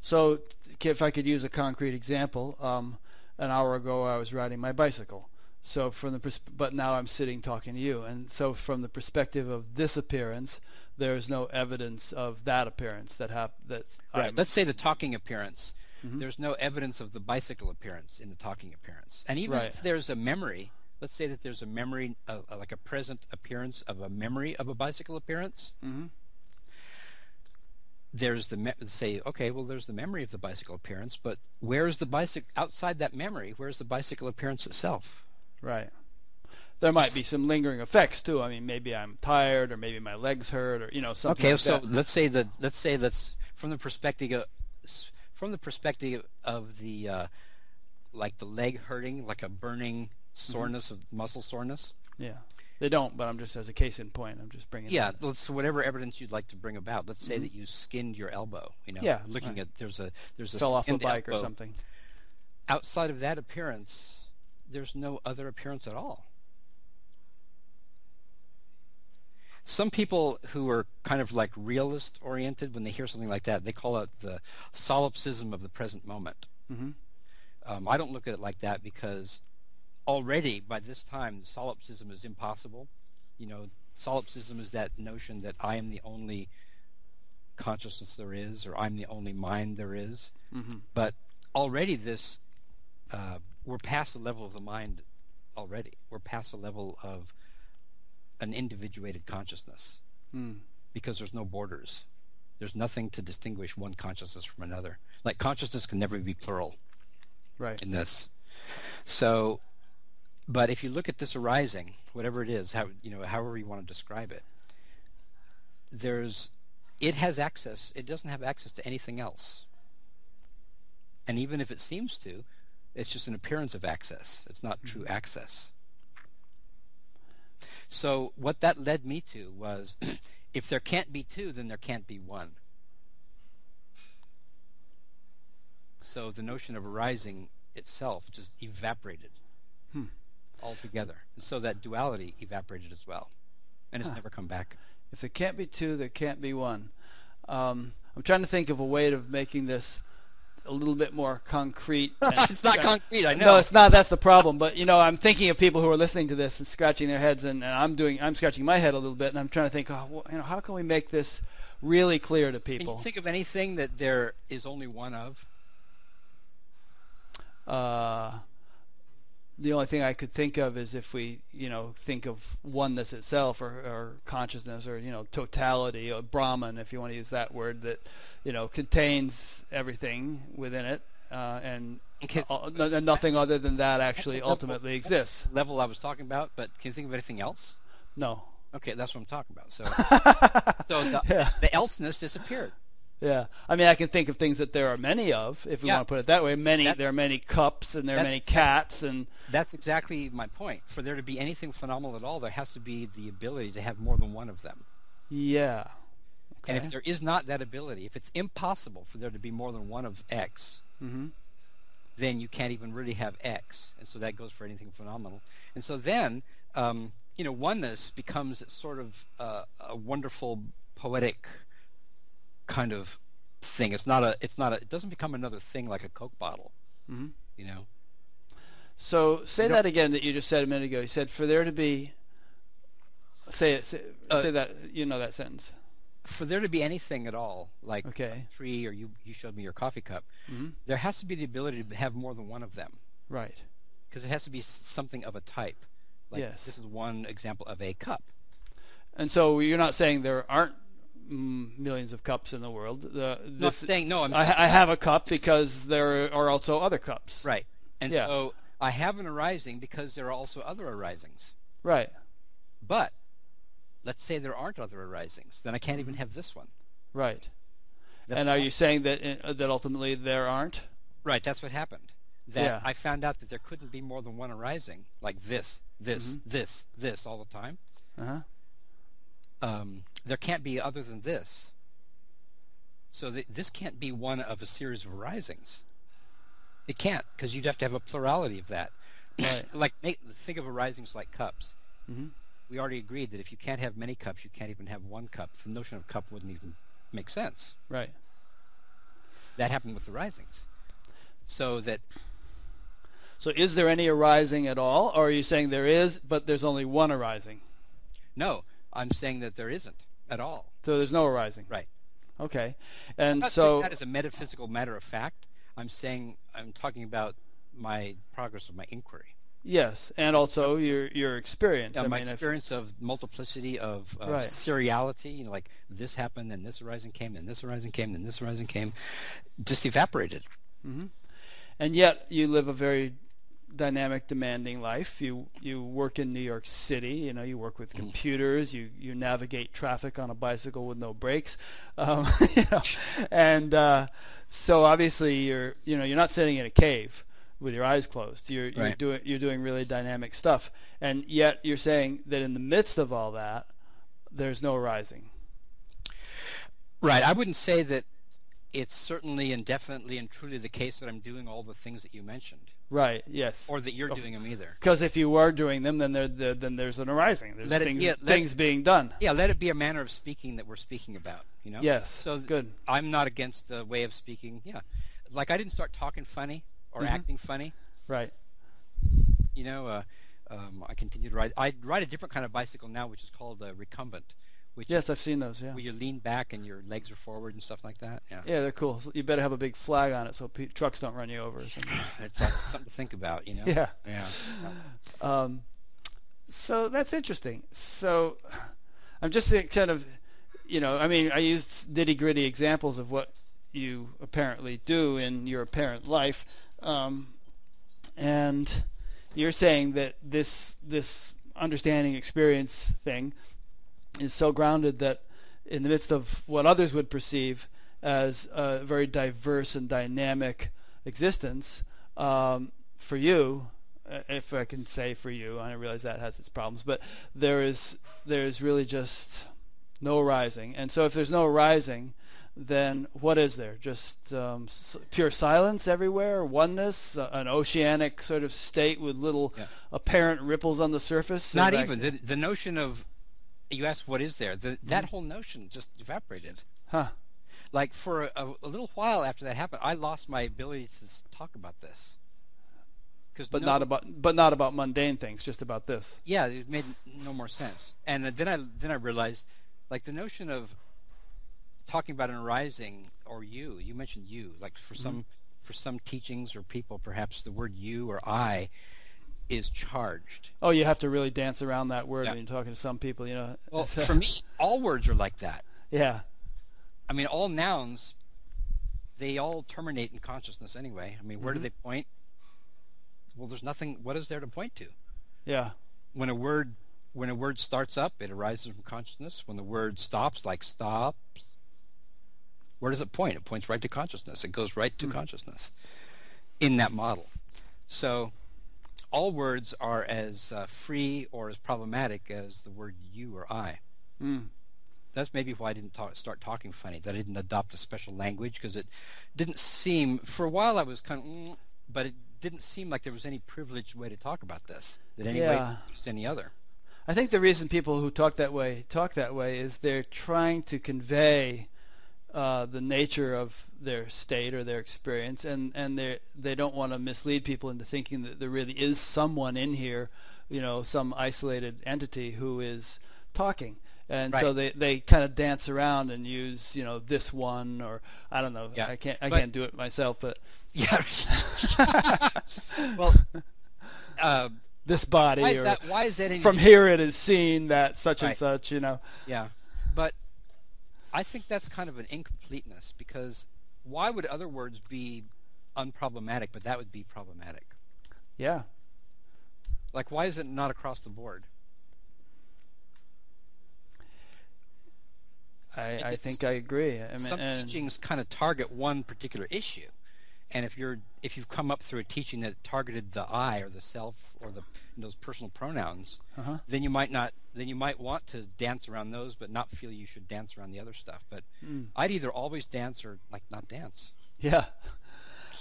So, if I could use a concrete example, um, an hour ago I was riding my bicycle. So from the pers- but now I'm sitting talking to you, and so from the perspective of this appearance, there is no evidence of that appearance that hap- that Right. I'm- Let's say the talking appearance. Mhm. There's no evidence of the bicycle appearance in the talking appearance. And even Right. if there's a memory, let's say that there's a memory, uh, like a present appearance of a memory of a bicycle appearance. Mhm. There's the me- say, okay, well, there's the memory of the bicycle appearance, but where's the bicycle outside that memory? Where's the bicycle appearance itself? Right. There might be some lingering effects too. I mean, maybe I'm tired, or maybe my legs hurt, or you know something. okay, like so that. let's say that let's say that's from the perspective of, from the perspective of the uh, like the leg hurting, like a burning soreness of muscle soreness. yeah, they don't. But I'm just as a case in point. I'm just bringing. Yeah, let's whatever evidence you'd like to bring about. Let's say that you skinned your elbow. You know, Mm-hmm. Yeah, looking right. at there's a there's a fell off a bike or something. Outside of that appearance, there's no other appearance at all. Some people who are kind of like realist oriented, when they hear something like that, they call it the solipsism of the present moment. hmm Um, I don't look at it like that because already by this time solipsism is impossible. You know, solipsism is that notion that I am the only consciousness there is, or I'm the only mind there is. hmm But already this, uh, we're past the level of the mind already. We're past the level of an individuated consciousness Mm. because there's no borders. There's nothing to distinguish one consciousness from another. Like consciousness can never be plural Right. in this. So, but if you look at this arising, whatever it is, how you know, however you want to describe it, there's, it has access. It doesn't have access to anything else. And even if it seems to, it's just an appearance of access. It's not true access. So what that led me to was, if there can't be two, then there can't be one. So the notion of arising itself just evaporated Hmm. altogether. And so that duality evaporated as well. And it's Huh. never come back. If there can't be two, there can't be one. Um, I'm trying to think of a way of making this a little bit more concrete. and- it's not concrete, I know. No, it's not. That's the problem. But you know, I'm thinking of people who are listening to this and scratching their heads, and, and I'm doing. I'm scratching my head a little bit, and I'm trying to think. Oh, well, you know, how can we make this really clear to people? Can you think of anything that there is only one of? Uh, the only thing I could think of is if we, you know, think of oneness itself, or, or consciousness, or you know, totality, or Brahman, if you want to use that word, that you know contains everything within it, uh, and no- nothing other than that actually level- ultimately exists. Level I was talking about, but can you think of anything else? No. Okay, that's what I'm talking about. So, so the, Yeah. the elseness disappeared. Yeah, I mean, I can think of things that there are many of, if we Yeah. want to put it that way. Many, That- there are many cups, and there are many cats, and That's exactly my point. For there to be anything phenomenal at all, there has to be the ability to have more than one of them. yeah. And if there is not that ability, if it's impossible for there to be more than one of X, hmm then you can't even really have X. And so that goes for anything phenomenal. And so then, um, you know, oneness becomes sort of uh, a wonderful poetic kind of thing. It's not a. It's not a. It doesn't become another thing like a Coke bottle. hmm You know. So say You know- that again that you just said a minute ago. You said for there to be. Say it. Say, Uh, say that. You know that sentence. For there to be anything at all, like Okay. a tree, or you you showed me your coffee cup, hmm there has to be the ability to have more than one of them Right. because it has to be something of a type. Like Yes. This is one example of a cup. And so you're not saying there aren't millions of cups in the world. The, this, saying no. I'm I, I have a cup because there are also other cups. right. And Yeah. so I have an arising because there are also other arisings. Right. But let's say there aren't other arisings, then I can't even have this one. Right. That's and are you saying that uh, that ultimately there aren't? Right, that's what happened. That Yeah. I found out that there couldn't be more than one arising, like this, this, Mhm. this, this all the time. Uh-huh. Um, there can't be other than this. So th- this can't be one of a series of risings. It can't because you'd have to have a plurality of that. Right. like make, think of risings like cups. Mhm. We already agreed that if you can't have many cups, you can't even have one cup. The notion of cup wouldn't even make sense. Right. That happened with the risings. So that So is there any arising at all, or are you saying there is, but there's only one arising? no, I'm saying that there isn't at all. So there's no arising. Right. Okay. I'm And not so that is a metaphysical matter of fact. I'm saying I'm talking about my progress of my inquiry. yes, and also your your experience. Yeah, I my mean, if- experience of multiplicity of, of Right. seriality, you know, like this happened, then this arising came, then this arising came, then this arising came, just evaporated. Mm-hmm. and yet you live a very dynamic, demanding life. You you work in New York City. You know, you work with Mm. computers. You you navigate traffic on a bicycle with no brakes. Um, you know, and uh, so obviously you're you know you're not sitting in a cave with your eyes closed. You're you're Right. doing you're doing really dynamic stuff, and yet you're saying that in the midst of all that, there's no rising. Right. I wouldn't say that it's certainly and definitely and truly the case that I'm doing all the things that you mentioned, Right. Yes. or that you're doing them either. Because if you are doing them, then there, there then there's an arising. There's Let it- things yeah, let- things being done. Yeah, let it be a manner of speaking that we're speaking about. You know. Yes. So good. I'm not against a way of speaking. Yeah. Like I didn't start talking funny or Mhm. acting funny. Right. You know, uh, um, I continue to ride. I ride a different kind of bicycle now, which is called a recumbent, which Yes, I've seen those. Yeah. where you lean back and your legs are forward and stuff like that. Yeah, Yeah, they're cool. So you better have a big flag on it so pe- trucks don't run you over. It's uh, something to think about. You know. yeah. Yeah. Um, so that's interesting. So I'm just kind of, you know, I mean, I used nitty gritty examples of what you apparently do in your apparent life, um, and you're saying that this this understanding experience thing is so grounded that in the midst of what others would perceive as a very diverse and dynamic existence, um, for you, uh, if I can say for you, I realize that has its problems, but there is there is really just no rising, and so if there's no rising, then what is there? Just um, s- pure silence everywhere, oneness, uh, an oceanic sort of state with little Yeah. apparent ripples on the surface. Not even the the notion of you asked what is there. The, that whole notion just evaporated. Huh. Like for a, a, little while after that happened, I lost my ability to talk about this. Cause But no- not about but not about mundane things, just about this. yeah, it made no more sense. And uh, then I then I realized, like the notion of talking about an arising or you. You mentioned you, like for some for some teachings or people, perhaps the word you or I is charged. Oh, you have to really dance around that word Yeah. when you're talking to some people, you know. Well, for me, all words are like that. yeah. I mean, all nouns, they all terminate in consciousness anyway. I mean, where Mhm. do they point? Well, there's nothing. What is there to point to? Yeah. When a word, when a word starts up, it arises from consciousness. When the word stops, like stops, where does it point? It points right to consciousness. It goes right to Mhm. consciousness in that model. So, all words are as uh, free or as problematic as the word you or I Mm. that's maybe why I didn't talk, start talking funny. That I didn't adopt a special language because it didn't seem. For a while, I was kind of, mm, but it didn't seem like there was any privileged way to talk about this. That any way Yeah. was any other. I think the reason people who talk that way talk that way is they're trying to convey uh, the nature of their state or their experience, and and they they don't want to mislead people into thinking that there really is someone in here, you know, some isolated entity who is talking. And so they, they kind of dance around and use you know this one or I don't know Yeah. I can't I But- can't do it myself but Yeah. well, uh, this body why or is that? Why is that from here it is seen that such and such you know Yeah, but I think that's kind of an incompleteness because why would other words be unproblematic, but that would be problematic? yeah Like, why is it not across the board? I, I think I agree. I mean, some teachings kind of target one particular issue and if you're if you've come up through a teaching that targeted the i or the self or the those personal pronouns Uh-huh. then you might not then you might want to dance around those but not feel you should dance around the other stuff but Mm. i'd either always dance or like not dance Yeah.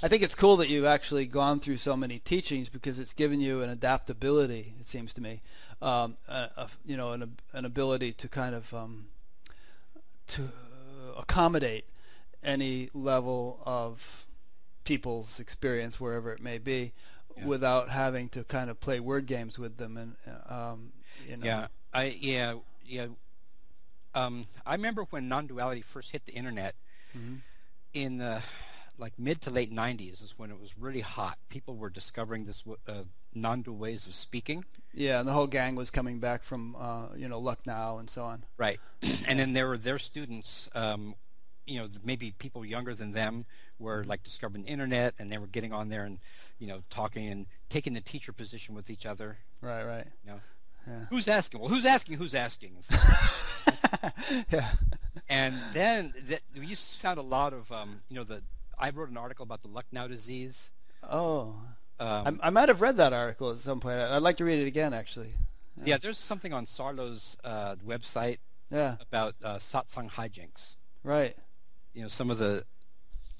I think it's cool that you've actually gone through so many teachings because it's given you an adaptability. It seems to me, um, a, a, you know, an, an ability to kind of um, to accommodate any level of people's experience wherever it may be, yeah. without having to kind of play word games with them and um, you know. Yeah, I yeah yeah. Um, I remember when non-duality first hit the internet mm-hmm. in the like mid to late 90s is when it was really hot. People were discovering this uh, non-dual ways of speaking. Yeah, and the whole gang was coming back from uh, you know Lucknow and so on. Right, and then there were their students. Um, you know, maybe people younger than them were like discovering the internet, and they were getting on there and you know talking and taking the teacher position with each other. Right, right. You know, yeah. who's asking? Well, who's asking? Who's asking? yeah. And then that, we found a lot of um, you know the I wrote an article about the Lucknow disease. Oh. Um, I, I, might have read that article at some point. I'd like to read it again, actually. Yeah, yeah there's something on Sarlo's uh, website yeah. about uh, satsang hijinks. Right. You know, some of the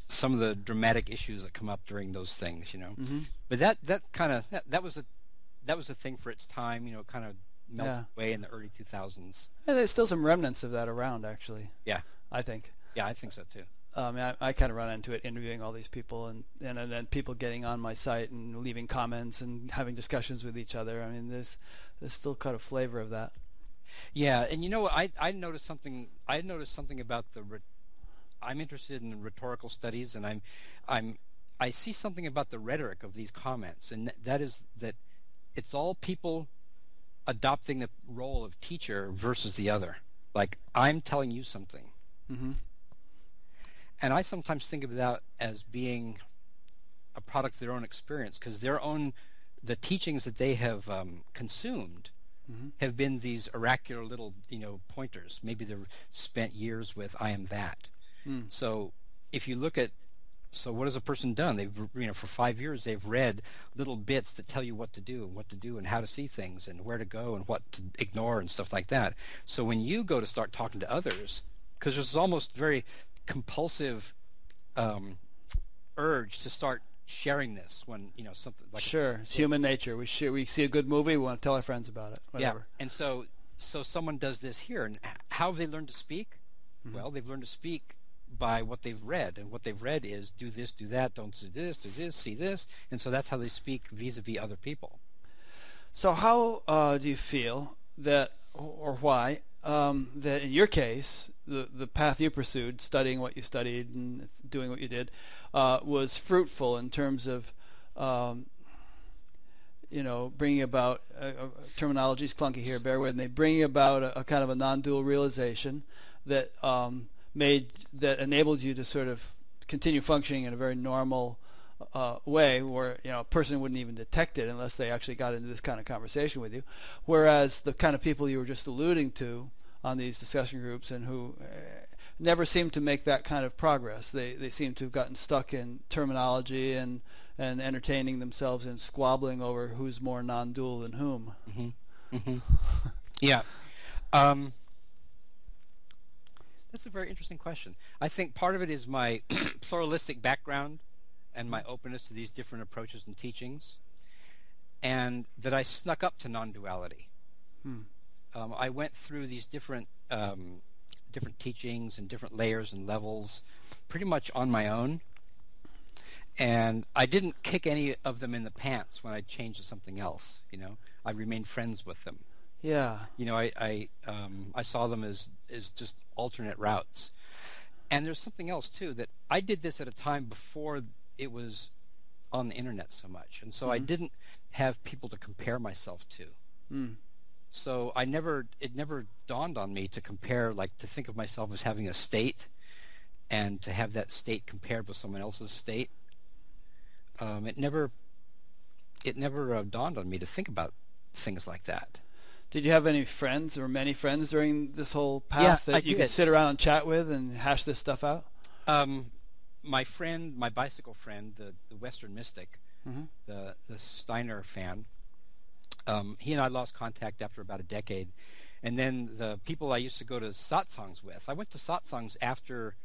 some of the dramatic issues that come up during those things. You know, mm-hmm. but that that kind of that, that was a that was a thing for its time. You know, kind of melted yeah. away in the early 2000s. Yeah, there's still some remnants of that around, actually. Yeah, I think. Yeah, I think so too. Um, I, I kind of run into it interviewing all these people and, and, and then people getting on my site and leaving comments and having discussions with each other. I mean, there's there's still kind of flavor of that. Yeah, and you know, I I noticed something. I noticed something about the. Re- I'm interested in rhetorical studies, and I'm I'm I see something about the rhetoric of these comments, and that is that it's all people adopting the role of teacher versus the other. Like I'm telling you something. Mm-hmm. And I sometimes think of that as being a product of their own experience because their own, the teachings that they have um, consumed mm-hmm. have been these oracular little, you know, pointers. Maybe they've spent years with I am that. Mm. So if you look at so what has a person done? They've you know for five years they've read little bits that tell you what to do and what to do and how to see things and where to go and what to ignore and stuff like that. So when you go to start talking to others, because there's almost very compulsive um, urge to start sharing this when you know something like sure it's human nature we share, we see a good movie we want to tell our friends about it whatever. yeah and so so someone does this here and how have they learned to speak mm-hmm. well they've learned to speak by what they've read and what they've read is do this do that don't do this do this see this and so that's how they speak vis-a-vis other people so how uh, do you feel that or why um, that in your case, the the path you pursued, studying what you studied and doing what you did, uh, was fruitful in terms of, um, you know, bringing about uh, uh, terminology is clunky here. Bear with me. Bringing about a, a kind of a non-dual realization that um, made that enabled you to sort of continue functioning in a very normal uh, way where you know a person wouldn't even detect it unless they actually got into this kind of conversation with you. Whereas the kind of people you were just alluding to on these discussion groups and who uh, never seem to make that kind of progress. They they seem to have gotten stuck in terminology and and entertaining themselves in squabbling over who's more non-dual than whom. Mm-hmm. Mm-hmm. yeah. Um, that's a very interesting question. I think part of it is my pluralistic background and my openness to these different approaches and teachings, and that I snuck up to non-duality. Hmm. Um, I went through these different um, different teachings and different layers and levels, pretty much on my own, and I didn't kick any of them in the pants when I changed to something else. You know, I remained friends with them. Yeah. You know, I I um, I saw them as as just alternate routes. And there's something else too that I did this at a time before it was on the internet so much, and so mm-hmm. I didn't have people to compare myself to. Mm. So I never, it never dawned on me to compare, like to think of myself as having a state, and to have that state compared with someone else's state. Um, it never, it never uh, dawned on me to think about things like that. Did you have any friends or many friends during this whole path yeah, that I you did. could sit around and chat with and hash this stuff out? Um, my friend, my bicycle friend, the, the Western Mystic, mm-hmm. the the Steiner fan, um, he and I lost contact after about a decade. And then the people I used to go to satsangs with, I went to satsangs after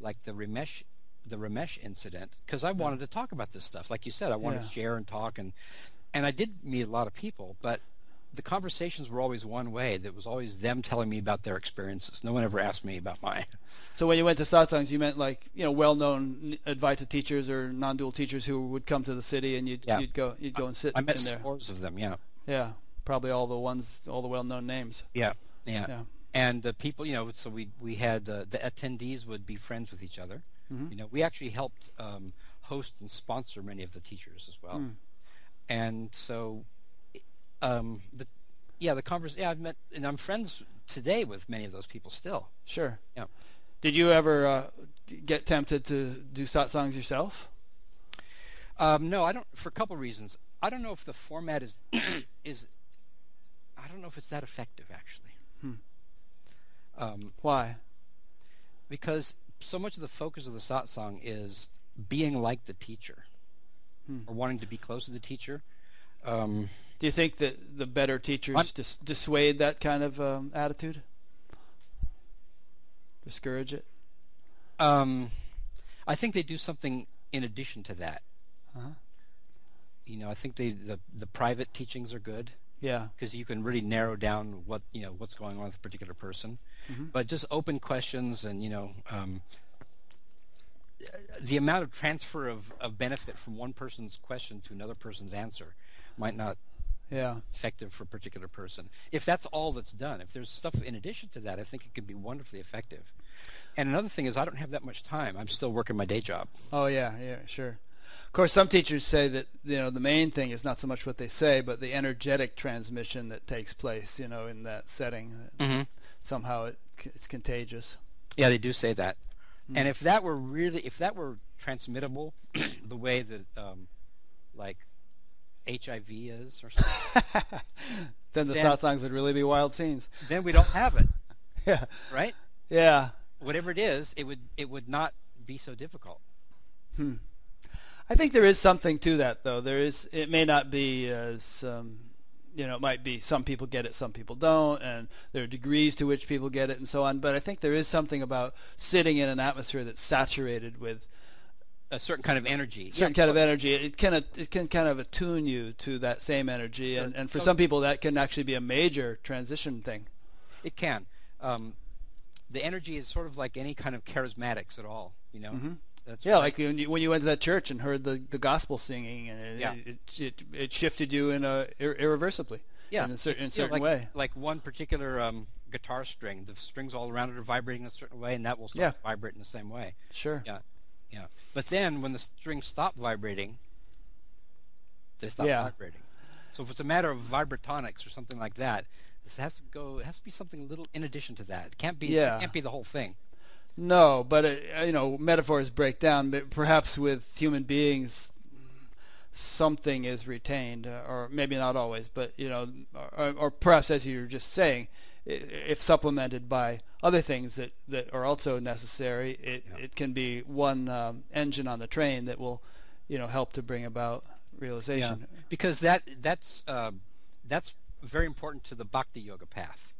like the Ramesh the Ramesh incident because I wanted to talk about this stuff. Like you said, I wanted Yeah. to share and talk, and and I did meet a lot of people, but the conversations were always one way. That was always them telling me about their experiences. No one ever asked me about mine. So when you went to satsangs, you meant like you know well-known Advaita teachers or non-dual teachers who would come to the city, and you'd Yeah. you'd go you'd go and sit I met in there. scores of them. Yeah, Yeah, probably all the ones, all the well-known names. yeah, yeah. Yeah. And the people, you know, so we we had uh, the attendees would be friends with each other. Mhm. You know, we actually helped um, host and sponsor many of the teachers as well. Mm. And so, um, the yeah, the converse. Yeah, I've met, and I'm friends today with many of those people still. Sure. Yeah. Did you ever uh, get tempted to do satsangs yourself? Um, no, I don't. For a couple reasons. I don't know if the format is is. I don't know if it's that effective actually. Hmm. Um, Why? because so much of the focus of the satsang is being like the teacher Hmm. or wanting to be close to the teacher. Um, Do you think that the better teachers dis- dissuade that kind of um, attitude? Discourage it? um, I think they do something in addition to that. Uh-huh. You know, I think they the the private teachings are good Yeah. because you can really narrow down what you know what's going on with a particular person. Mhm. But just open questions and you know um, the amount of transfer of, of benefit from one person's question to another person's answer might not Yeah. effective for a particular person. If that's all that's done, if there's stuff in addition to that, I think it could be wonderfully effective. And another thing is I don't have that much time. I'm still working my day job. Oh yeah, yeah, sure. Of course, some teachers say that you know the main thing is not so much what they say, but the energetic transmission that takes place. You know, in that setting, Mm-hmm. somehow it, it's contagious. Yeah, they do say that. Mm. And if that were really, if that were transmittable, the way that, um, like, HIV is, or something, then the Then- satsangs would really be wild scenes. then we don't have it, Yeah, right? yeah. Whatever it is, it would it would not be so difficult. Hmm. I think there is something to that, though. There is. It may not be as, um, you know, it might be some people get it, some people don't, and there are degrees to which people get it, and so on. But I think there is something about sitting in an atmosphere that's saturated with A certain kind of energy. certain Yeah, kind of energy. It can it can kind of attune you to that same energy, Sure. and, and for So- some people that can actually be a major transition thing. It can. Um, the energy is sort of like any kind of charismatics at all. You know. Mhm. That's Yeah, right. like when you, when you went to that church and heard the, the gospel singing, and it, Yeah. it, it it shifted you in a ir- irreversibly. yeah, in a, cer- in a you know, certain like, way. Like one particular um, guitar string, the strings all around it are vibrating a certain way, and that will start Yeah. to vibrate in the same way. Sure. Yeah, yeah. But then when the strings stop vibrating, they stop Yeah. vibrating. So if it's a matter of vibratonics or something like that, this has to go. It has to be something a little in addition to that. It can't be. Yeah. It can't be the whole thing. No, but it, uh, you know, metaphors break down. But perhaps with human beings, something is retained, uh, or maybe not always, but you know, or, or perhaps as you were just saying, if supplemented by other things that, that are also necessary, it Yeah. it can be one um, engine on the train that will, you know, help to bring about realization. Yeah. Because that that's uh, that's very important to the bhakti yoga path.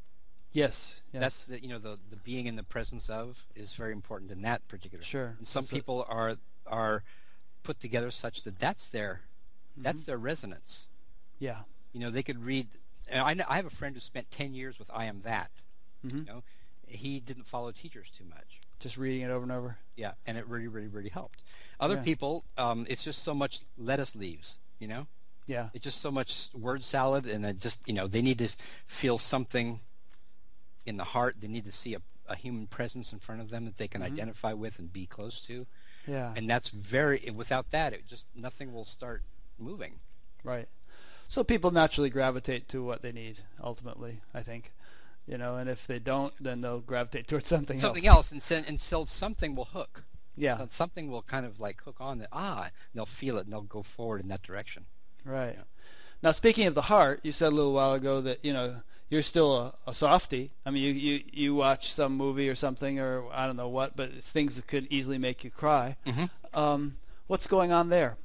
Yes. Yes. That's the, you know the the being in the presence of is very important in that particular. Sure. And some That's what- people are are put together such that that's their that's Mhm. their resonance. yeah. You know, they could read. And I know, I have a friend who spent ten years with I am that. hmm You know, he didn't follow teachers too much. Just reading it over and over. Yeah, and it really, really, really helped. Other Yeah. people, um, it's just so much lettuce leaves. You know, Yeah. it's just so much word salad, and it just you know they need to feel something in the heart. They need to see a, a human presence in front of them that they can Mhm. identify with and be close to. Yeah. And that's very. Without that, it just nothing will start moving. Right. So people naturally gravitate to what they need ultimately, I think. You know, and if they don't, then they'll gravitate towards something, something else. else, and until something will hook. Yeah. So something will kind of like hook on that. Ah, and they'll feel it and they'll go forward in that direction. Right. Yeah. Now, speaking of the heart, you said a little while ago that you know you're still a, a softie. I mean, you, you you watch some movie or something, or I don't know what, but things that could easily make you cry. Mm-hmm. Um, what's going on there,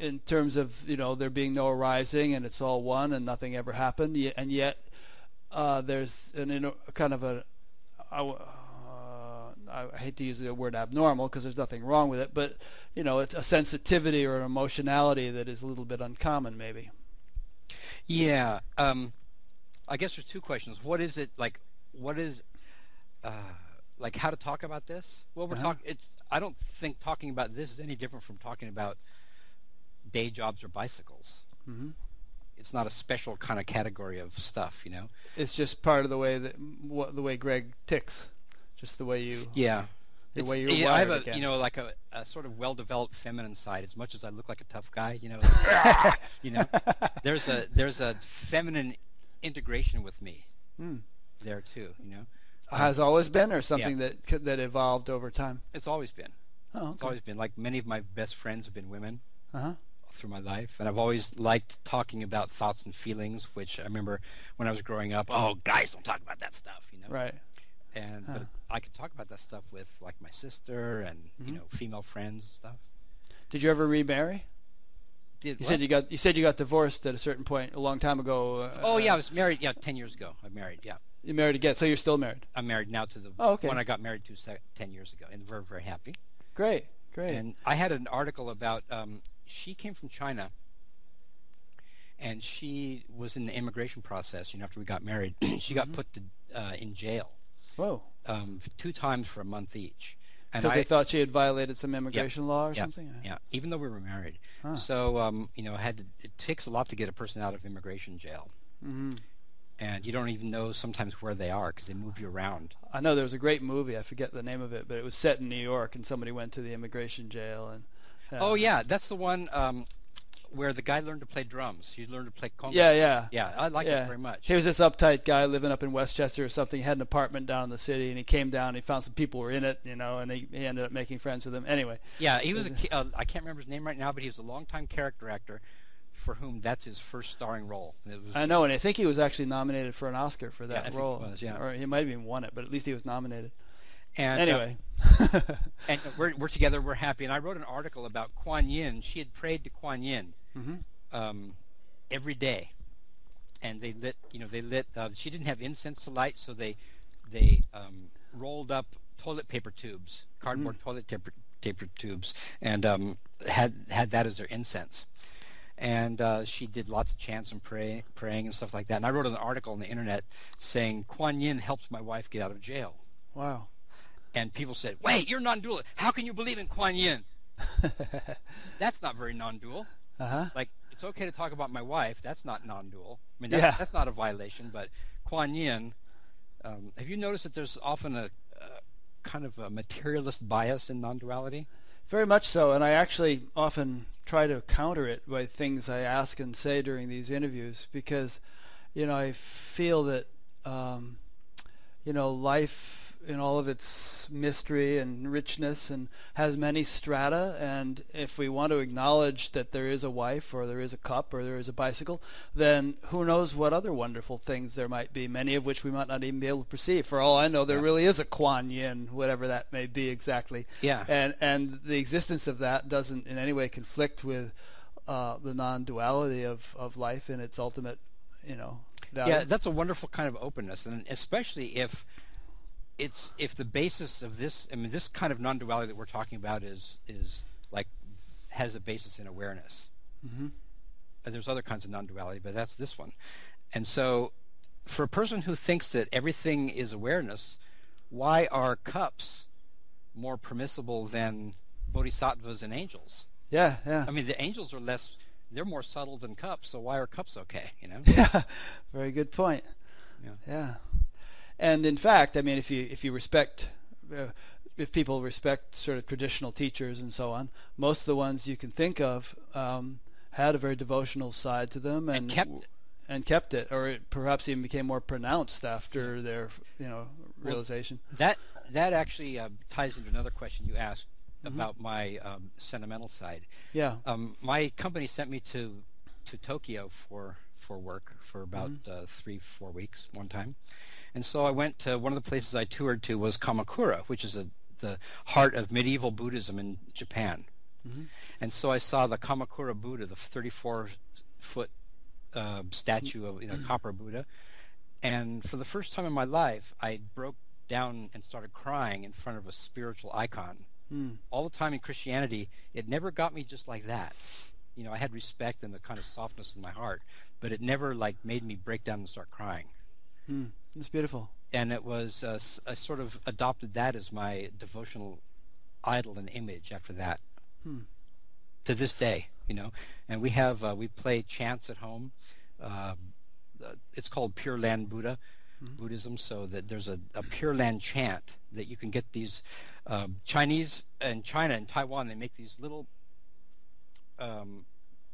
in terms of you know there being no arising and it's all one and nothing ever happened, and yet uh, there's an kind of a, a uh, I, I hate to use the word abnormal because there's nothing wrong with it, but you know, it's a sensitivity or an emotionality that is a little bit uncommon, maybe. Yeah. Um, I guess there's two questions. What is it like? What is uh, like how to talk about this? Well, we're Uh-huh. talking. It's. I don't think talking about this is any different from talking about day jobs or bicycles. hmm It's not a special kind of category of stuff, you know. It's just part of the way that what, the way Greg ticks, just the way you. Yeah. The It's- way you're yeah, I have a again. you know like a, a sort of well-developed feminine side. As much as I look like a tough guy, you know, you know, there's a there's a feminine integration with me Hmm. there too. You know, Has always been, or something that that evolved over time. it's always been. Oh, It's always been like many of my best friends have been women Uh-huh. Through my life, and I've always liked talking about thoughts and feelings. Which I remember when I was growing up. Oh, guys don't talk about that stuff, you know. Right. And Huh. but I could talk about that stuff with like my sister and you Mhm. know female friends and stuff. Did you ever remarry? Did You what? said you got you said you got divorced at a certain point a long time ago. Uh, Oh yeah, I was married. Yeah, ten years ago. I'm married. Yeah, You married again, so you're still married. I'm married now to the Oh, okay. one I got married to se- ten years ago, and very very happy. Great, great. And I had an article about um, she came from China, and she was in the immigration process. You know, after we got married, she got Mhm. put to, uh, in jail Whoa, um, two times for a month each. Because they thought she had violated some immigration law or yeah, something. yeah, even though we were married. Huh. So um, you know, I had to, it takes a lot to get a person out of immigration jail, Mm-hmm. and you don't even know sometimes where they are because they move you around. I know there was a great movie. I forget the name of it, but it was set in New York, and somebody went to the immigration jail. And uh, Oh yeah, that's the one um, where the guy learned to play drums. He learned to play conga. yeah, yeah. Yeah, I like Yeah. it very much. He was this uptight guy living up in Westchester or something. He had an apartment down in the city, and he came down. and He found some people were in it, you know, and he, he ended up making friends with them. Anyway, Yeah, he was a. Uh, I can't remember his name right now, but he was a longtime character actor, for whom that's his first starring role. It was, I know, and I think he was actually nominated for an Oscar for Yeah, that I think he role. was, yeah. Or he might have even won it, but at least he was nominated. And, uh, anyway. and we're we're together. We're happy. And I wrote an article about Kuan Yin. She had prayed to Kuan Yin hmm um, every day, and they lit. You know, they lit. Uh, she didn't have incense to light, so they they um, rolled up toilet paper tubes, cardboard Mm. toilet paper, paper tubes, and um, had had that as their incense. And uh, she did lots of chants and pray, praying and stuff like that. And I wrote an article on the internet saying Kuan Yin helped my wife get out of jail. Wow. And people said, "Wait, you're non-dual. How can you believe in Kuan Yin? That's not very non-dual." uh huh. like it's okay to talk about my wife. That's not non-dual. I mean, that, Yeah. that's not a violation. But Kuan Yin, um, have you noticed that there's often a, a kind of a materialist bias in non-duality? Very much so, and I actually often try to counter it by things I ask and say during these interviews because, you know, I feel that, um, you know, life in all of its mystery and richness and has many strata, and if we want to acknowledge that there is a wife or there is a cup or there is a bicycle, then who knows what other wonderful things there might be, many of which we might not even be able to perceive. For all I know, there Yeah. really is a Kuan Yin, whatever that may be exactly Yeah. and and the existence of that doesn't in any way conflict with uh, the non-duality of, of life in its ultimate, you know, value. Yeah, that's a wonderful kind of openness, and especially if it's if the basis of this, I mean, this kind of non-duality that we're talking about is is like has a basis in awareness. hmm And there's other kinds of non-duality, but that's this one. And so, for a person who thinks that everything is awareness, why are cups more permissible than bodhisattvas and angels? Yeah, yeah, I mean, the angels are less; they're more subtle than cups. So why are cups okay? You know? yeah. Very good point. Yeah. Yeah, and in fact, I mean, if you if you respect. Uh, if people respect sort of traditional teachers and so on, most of the ones you can think of um, had a very devotional side to them and, And kept it. and kept it, or it perhaps even became more pronounced after their you know Well, realization. That that actually uh, ties into another question you asked Mhm. about my um, sentimental side. Yeah. Um, my company sent me to to Tokyo for for work for about Mhm. uh, three four weeks one time, and so I went to one of the places I toured to was Kamakura, which is a, the heart of medieval Buddhism in Japan. Mhm. And so I saw the Kamakura Buddha, the 34 foot uh, statue of you know copper Buddha, and for the first time in my life, I broke down and started crying in front of a spiritual icon. Mm. All the time in Christianity, it never got me just like that. You know, I had respect and the kind of softness in my heart, but it never like made me break down and start crying. Mm. It's beautiful. And it was uh, I sort of adopted that as my devotional idol and image after that. Hmm. To this day, you know, and we have uh, we play chants at home. Uh, it's called Pure Land Buddha, mm-hmm. Buddhism. So that there's a, a, Pure Land chant that you can get these um, Chinese and China and Taiwan. They make these little um,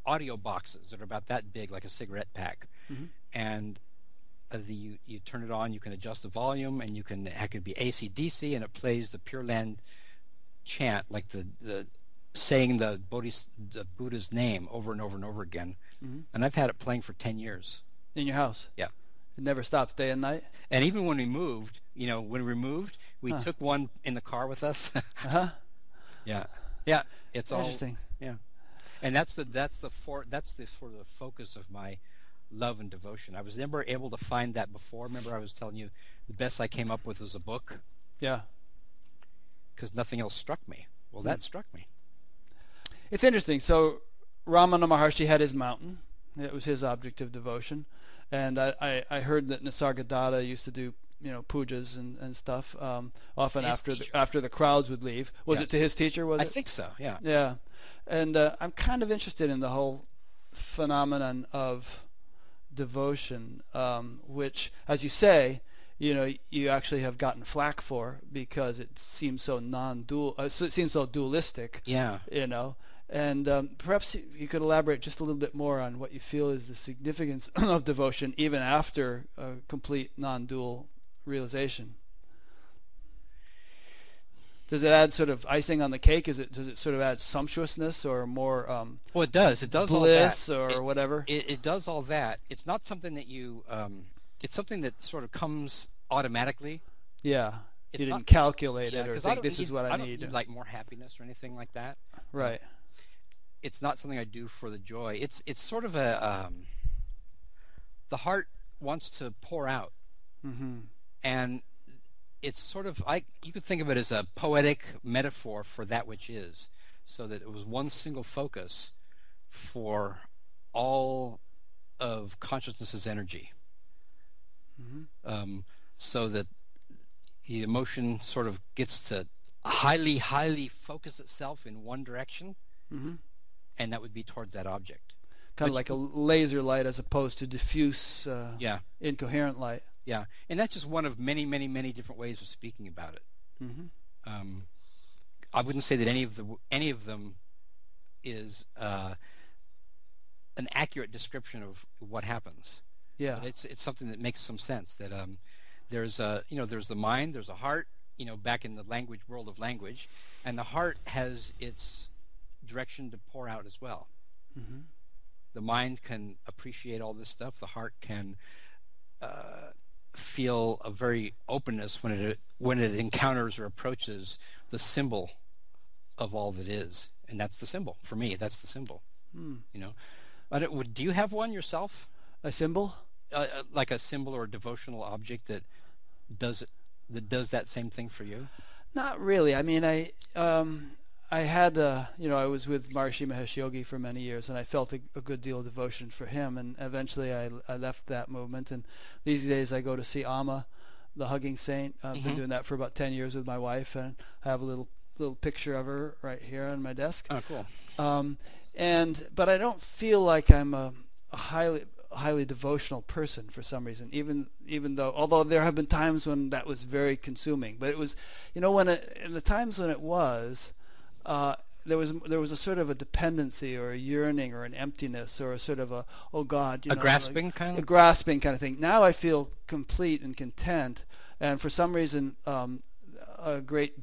audio boxes that are about that big, like a cigarette pack, mm-hmm. and you, you turn it on. You can adjust the volume, and you can it could be AC/DC, and it plays the Pure Land chant, like the the saying the, Bodhis, the Buddha's name over and over and over again. Mm-hmm. And I've had it playing for 10 years. In your house? Yeah. It never stops day and night? And even when we moved, you know, when we moved, we huh. took one in the car with us. uh-huh. Yeah. Yeah. It's Interesting. All, yeah. And that's the that's the for that's the sort of the focus of my love and devotion. I was never able to find that before. Remember I was telling you the best I came up with was a book? Yeah. Cuz nothing else struck me. Well, hmm. that struck me. It's interesting. So Ramana Maharshi had his mountain. It was his object of devotion. And I, I, I heard that Nisargadatta used to do you know pujas and, and stuff um, often his after the, after the crowds would leave. Was yeah. it to his teacher? Was I it? think so. Yeah. Yeah, and uh, I'm kind of interested in the whole phenomenon of devotion, um, which, as you say, you know, you actually have gotten flack for because it seems so non-dual. Uh, it seems so dualistic. Yeah. You know, and um, perhaps you could elaborate just a little bit more on what you feel is the significance of devotion even after a complete non-dual realization. Does it add sort of icing on the cake? Is it does it sort of add sumptuousness or more? Um, well, it does. It does bliss or it, whatever. It, it, does all that. It's not something that you. Um, it's something that sort of comes automatically. Yeah. It's you didn't not, calculate yeah, it or think this need, is what I, I need. need like more happiness or anything like that. Right it's not something I do for the joy. It's it's sort of a um, the heart wants to pour out, mm-hmm. and it's sort of I you could think of it as a poetic metaphor for that which is, so that it was one single focus for all of consciousness's energy. Mm-hmm. Um, so that the emotion sort of gets to highly, highly focus itself in one direction, mm-hmm and that would be towards that object. Kind of like a laser light as opposed to diffuse, uh, yeah, incoherent light. Yeah, and that's just one of many, many, many different ways of speaking about it. Mm-hmm. Um, I wouldn't say that any of the any of them is uh, an accurate description of what happens. Yeah, but it's it's something that makes some sense. That um, there's a you know there's the mind, there's a heart. You know, back in the language world of language, and the heart has its direction to pour out as well. Mm-hmm. The mind can appreciate all this stuff. The heart can uh, feel a very openness when it when it encounters or approaches the symbol of all that is, and that's the symbol for me. That's the symbol. Mm. You know, but do you have one yourself? A symbol, uh, uh, like a symbol or a devotional object that does that does that same thing for you? Not really. I mean, I um, I had, uh, you know, I was with Maharishi Mahesh Yogi for many years, and I felt a, a, good deal of devotion for him. And eventually, I, I left that movement. And these days, I go to see Amma, the hugging saint. I've mm-hmm. been doing that for about ten years with my wife, and I have a little little picture of her right here on my desk. Oh, cool. Um, and but I don't feel like I'm a, a highly highly devotional person for some reason even even though although there have been times when that was very consuming but it was you know when it, in the times when it was uh, there was there was a sort of a dependency or a yearning or an emptiness or a sort of a oh God, you a know, grasping like, kind of a grasping kind of thing. Now I feel complete and content, and for some reason, um, a great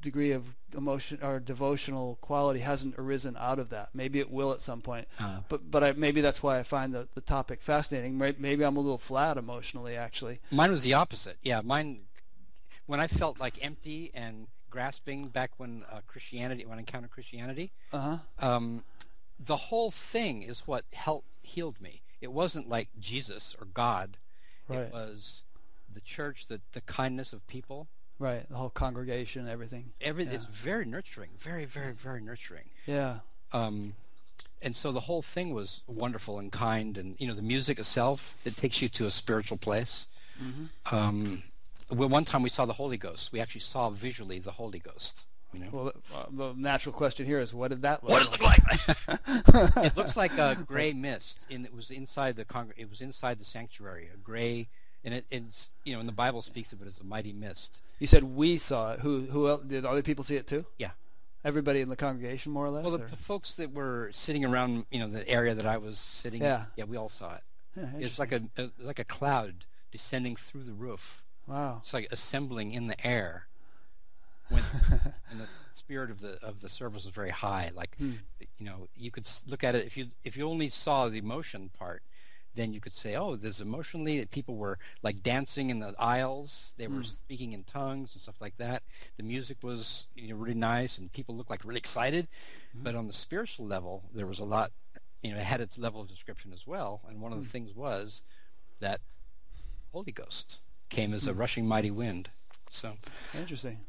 degree of emotion or devotional quality hasn't arisen out of that. Maybe it will at some point, uh. but but I, maybe that's why I find the the topic fascinating. Maybe I'm a little flat emotionally, actually. Mine was the opposite. Yeah, mine when I felt like empty and grasping back when uh, Christianity, when I encountered Christianity. Uh-huh. Um, the whole thing is what helped healed me. It wasn't like Jesus or God. Right. It was the church, the the kindness of people, Right, the whole congregation, everything. Every Yeah. it's very nurturing, very, very, very nurturing. Yeah. Um, and so the whole thing was wonderful and kind, and you know the music itself it takes you to a spiritual place. Mm-hmm. Um, well, one time we saw the Holy Ghost. We actually saw visually the Holy Ghost. You know, Well, uh, the natural question here is, what did that look what like? did it look like? it looks like a gray mist, and it was inside the congr- It was inside the sanctuary, a gray, and it, it's you know, and the Bible speaks of it as a mighty mist. You said we saw it. Who who else, did other people see it too? Yeah. Everybody in the congregation, more or less. Well, the, the folks that were sitting around, you know, the area that I was sitting, Yeah. yeah, we all saw it. Yeah, It's like a, a like a cloud descending through the roof. Wow. It's like assembling in the air. When, and the spirit of the of the service was very high. Like Hmm. you know, you could look at it if you if you only saw the emotion part, then you could say, oh, there's emotionally people were like dancing in the aisles. They were Hmm. speaking in tongues and stuff like that. The music was you know really nice, and people looked like really excited. Hmm. But on the spiritual level, there was a lot. You know, it had its level of description as well. And one of Hmm. the things was that Holy Ghost came as a Hmm. rushing mighty wind. So, Interesting.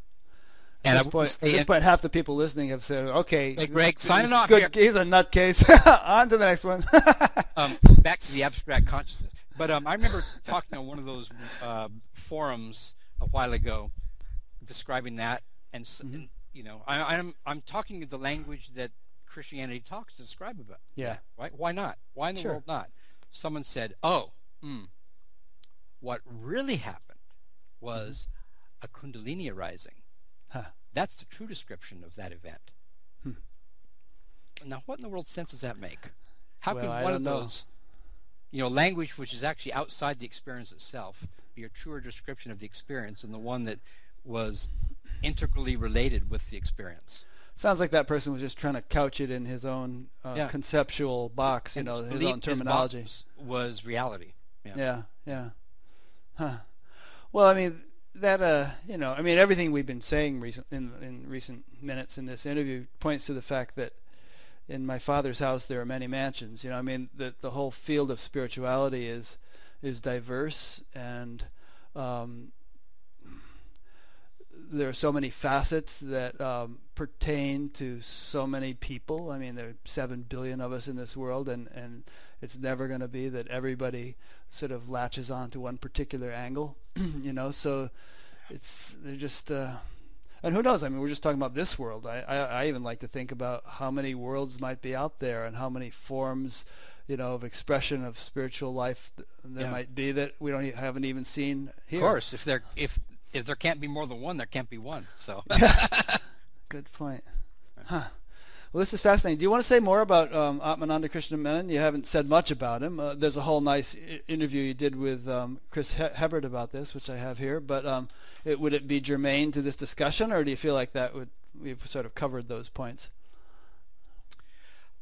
and at this, point, at this point, half the people listening have said, "Okay, Hey, Greg, signing he's off good, He's a nutcase. On to the next one." um, back to the abstract consciousness. But um, I remember talking on one of those uh, forums a while ago, describing that, and, Mm-hmm. and you know, I, I'm I'm talking of the language that Christianity talks to describe about. Yeah. right. Why not? Why in the Sure. world not? Someone said, "Oh, mm, what really happened was a Kundalini arising." Huh. That's the true description of that event. Hmm. Now, what in the world sense does that make? How Well, I one of know. those, you know, language which is actually outside the experience itself, be a truer description of the experience than the one that was integrally related with the experience? Sounds like that person was just trying to couch it in his own uh, Yeah. conceptual box, you And know, his own terminology. was reality. Yeah. Yeah, yeah. Huh. Well, I mean that uh, you know, I mean everything we've been saying recent in in recent minutes in this interview points to the fact that in my father's house there are many mansions. You know, I mean the the whole field of spirituality is is diverse and um, there are so many facets that um, pertain to so many people. I mean, there are seven billion of us in this world, and, and it's never going to be that everybody sort of latches on to one particular angle, you know. So it's they're just, uh, and who knows? I mean, we're just talking about this world. I, I I even like to think about how many worlds might be out there, and how many forms, you know, of expression of spiritual life th- there Yeah. might be that we don't e- haven't even seen here. Of course, if there if if there can't be more than one, there can't be one. So Good point. Huh. Well, this is fascinating. Do you want to say more about um, Atmananda Krishna Menon? You haven't said much about him. Uh, there's a whole nice I- interview you did with um, Chris he- Hebert about this, which I have here. But um, it, would it be germane to this discussion, or do you feel like that would we've sort of covered those points?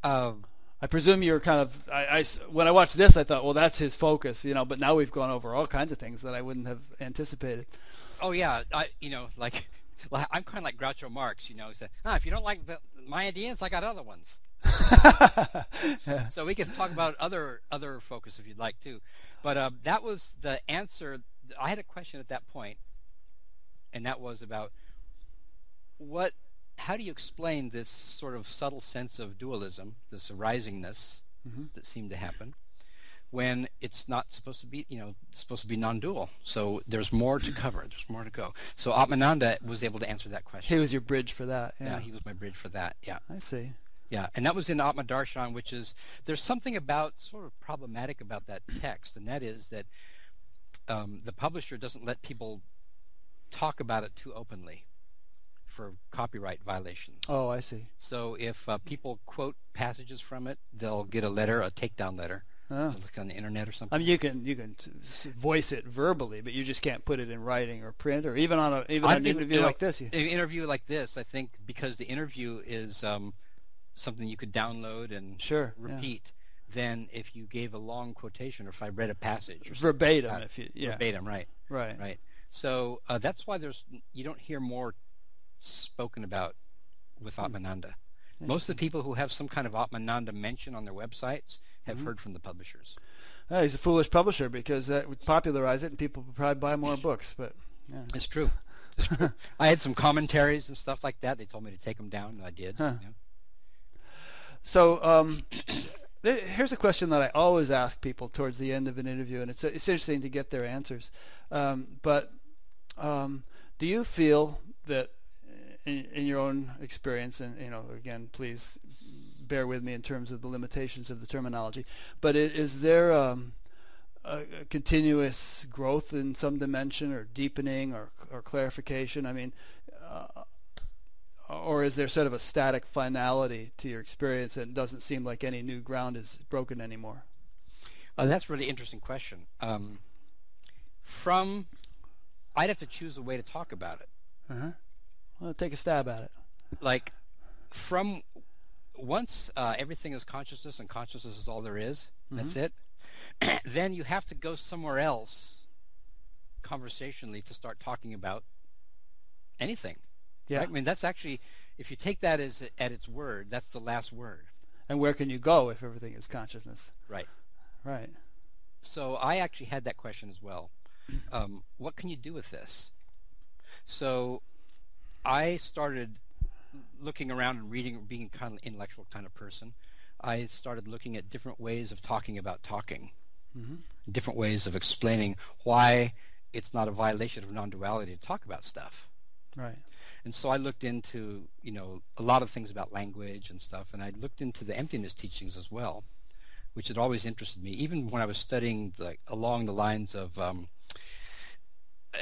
um, I presume you're kind of. I, I when I watched this, I thought, well, that's his focus, you know. But now we've gone over all kinds of things that I wouldn't have anticipated. Oh yeah, I you know like, like I'm kind of like Groucho Marx, you know. He said, ah, if you don't like the, my ideas, I got other ones. So we can talk about other other focus if you'd like to, but um, that was the answer. I had a question at that point, and that was about what. How do you explain this sort of subtle sense of dualism, this arisingness Mhm. that seemed to happen, when it's not supposed to be, you know, supposed to be non-dual? So there's more to cover. There's more to go. So Atmananda was able to answer that question. He was your bridge for that. yeah, Yeah, he was my bridge for that. Yeah. I see. Yeah, and that was in Atma Darshan, which is there's something about sort of problematic about that text, and that is that um, the publisher doesn't let people talk about it too openly for copyright violations. Oh, I see. So if uh, people quote passages from it, they'll get a letter, a takedown letter. Oh. Look on the internet or something. I mean, you can you can voice it verbally, but you just can't put it in writing or print or even on a even on an interview like this. An interview like this, I think, because the interview is um, something you could download and sure, yeah. repeat, then if you gave a long quotation or if I read a passage or verbatim. that, if you yeah, verbatim, right, right. right. So uh, that's why there's you don't hear more spoken about with Hmm. Atmananda. Most of the people who have some kind of Atmananda mention on their websites have Mhm. heard from the publishers. Oh, he's a foolish publisher because that would popularize it, and people would probably buy more books. But yeah, It's true. I had some commentaries and stuff like that. They told me to take them down, and I did. Huh. you know. So um, th- here's a question that I always ask people towards the end of an interview, and it's it's interesting to get their answers. Um, but um, do you feel that, in, in your own experience, and you know, again, please bear with me in terms of the limitations of the terminology, but is there um, a, a continuous growth in some dimension, or deepening, or or clarification? I mean. Uh, or is there sort of a static finality to your experience and it doesn't seem like any new ground is broken anymore? Uh, that's a really interesting question. Um, from, I'd have to choose a way to talk about it. Uh-huh. Well, take a stab at it. Like, from once uh, everything is consciousness and consciousness is all there is, that's it. then you have to go somewhere else, conversationally, to start talking about anything. Yeah. Right? I mean, that's actually, if you take that as at its word, that's the last word. And where can you go if everything is consciousness? Right. Right. So I actually had that question as well. Um, what can you do with this? So I started looking around and reading, being kind of intellectual kind of person. I started looking at different ways of talking about talking, Mhm. different ways of explaining why it's not a violation of non-duality to talk about stuff. Right. And so I looked into, you know, a lot of things about language and stuff, and I looked into the emptiness teachings as well, which had always interested me, even when I was studying the, along the lines of um,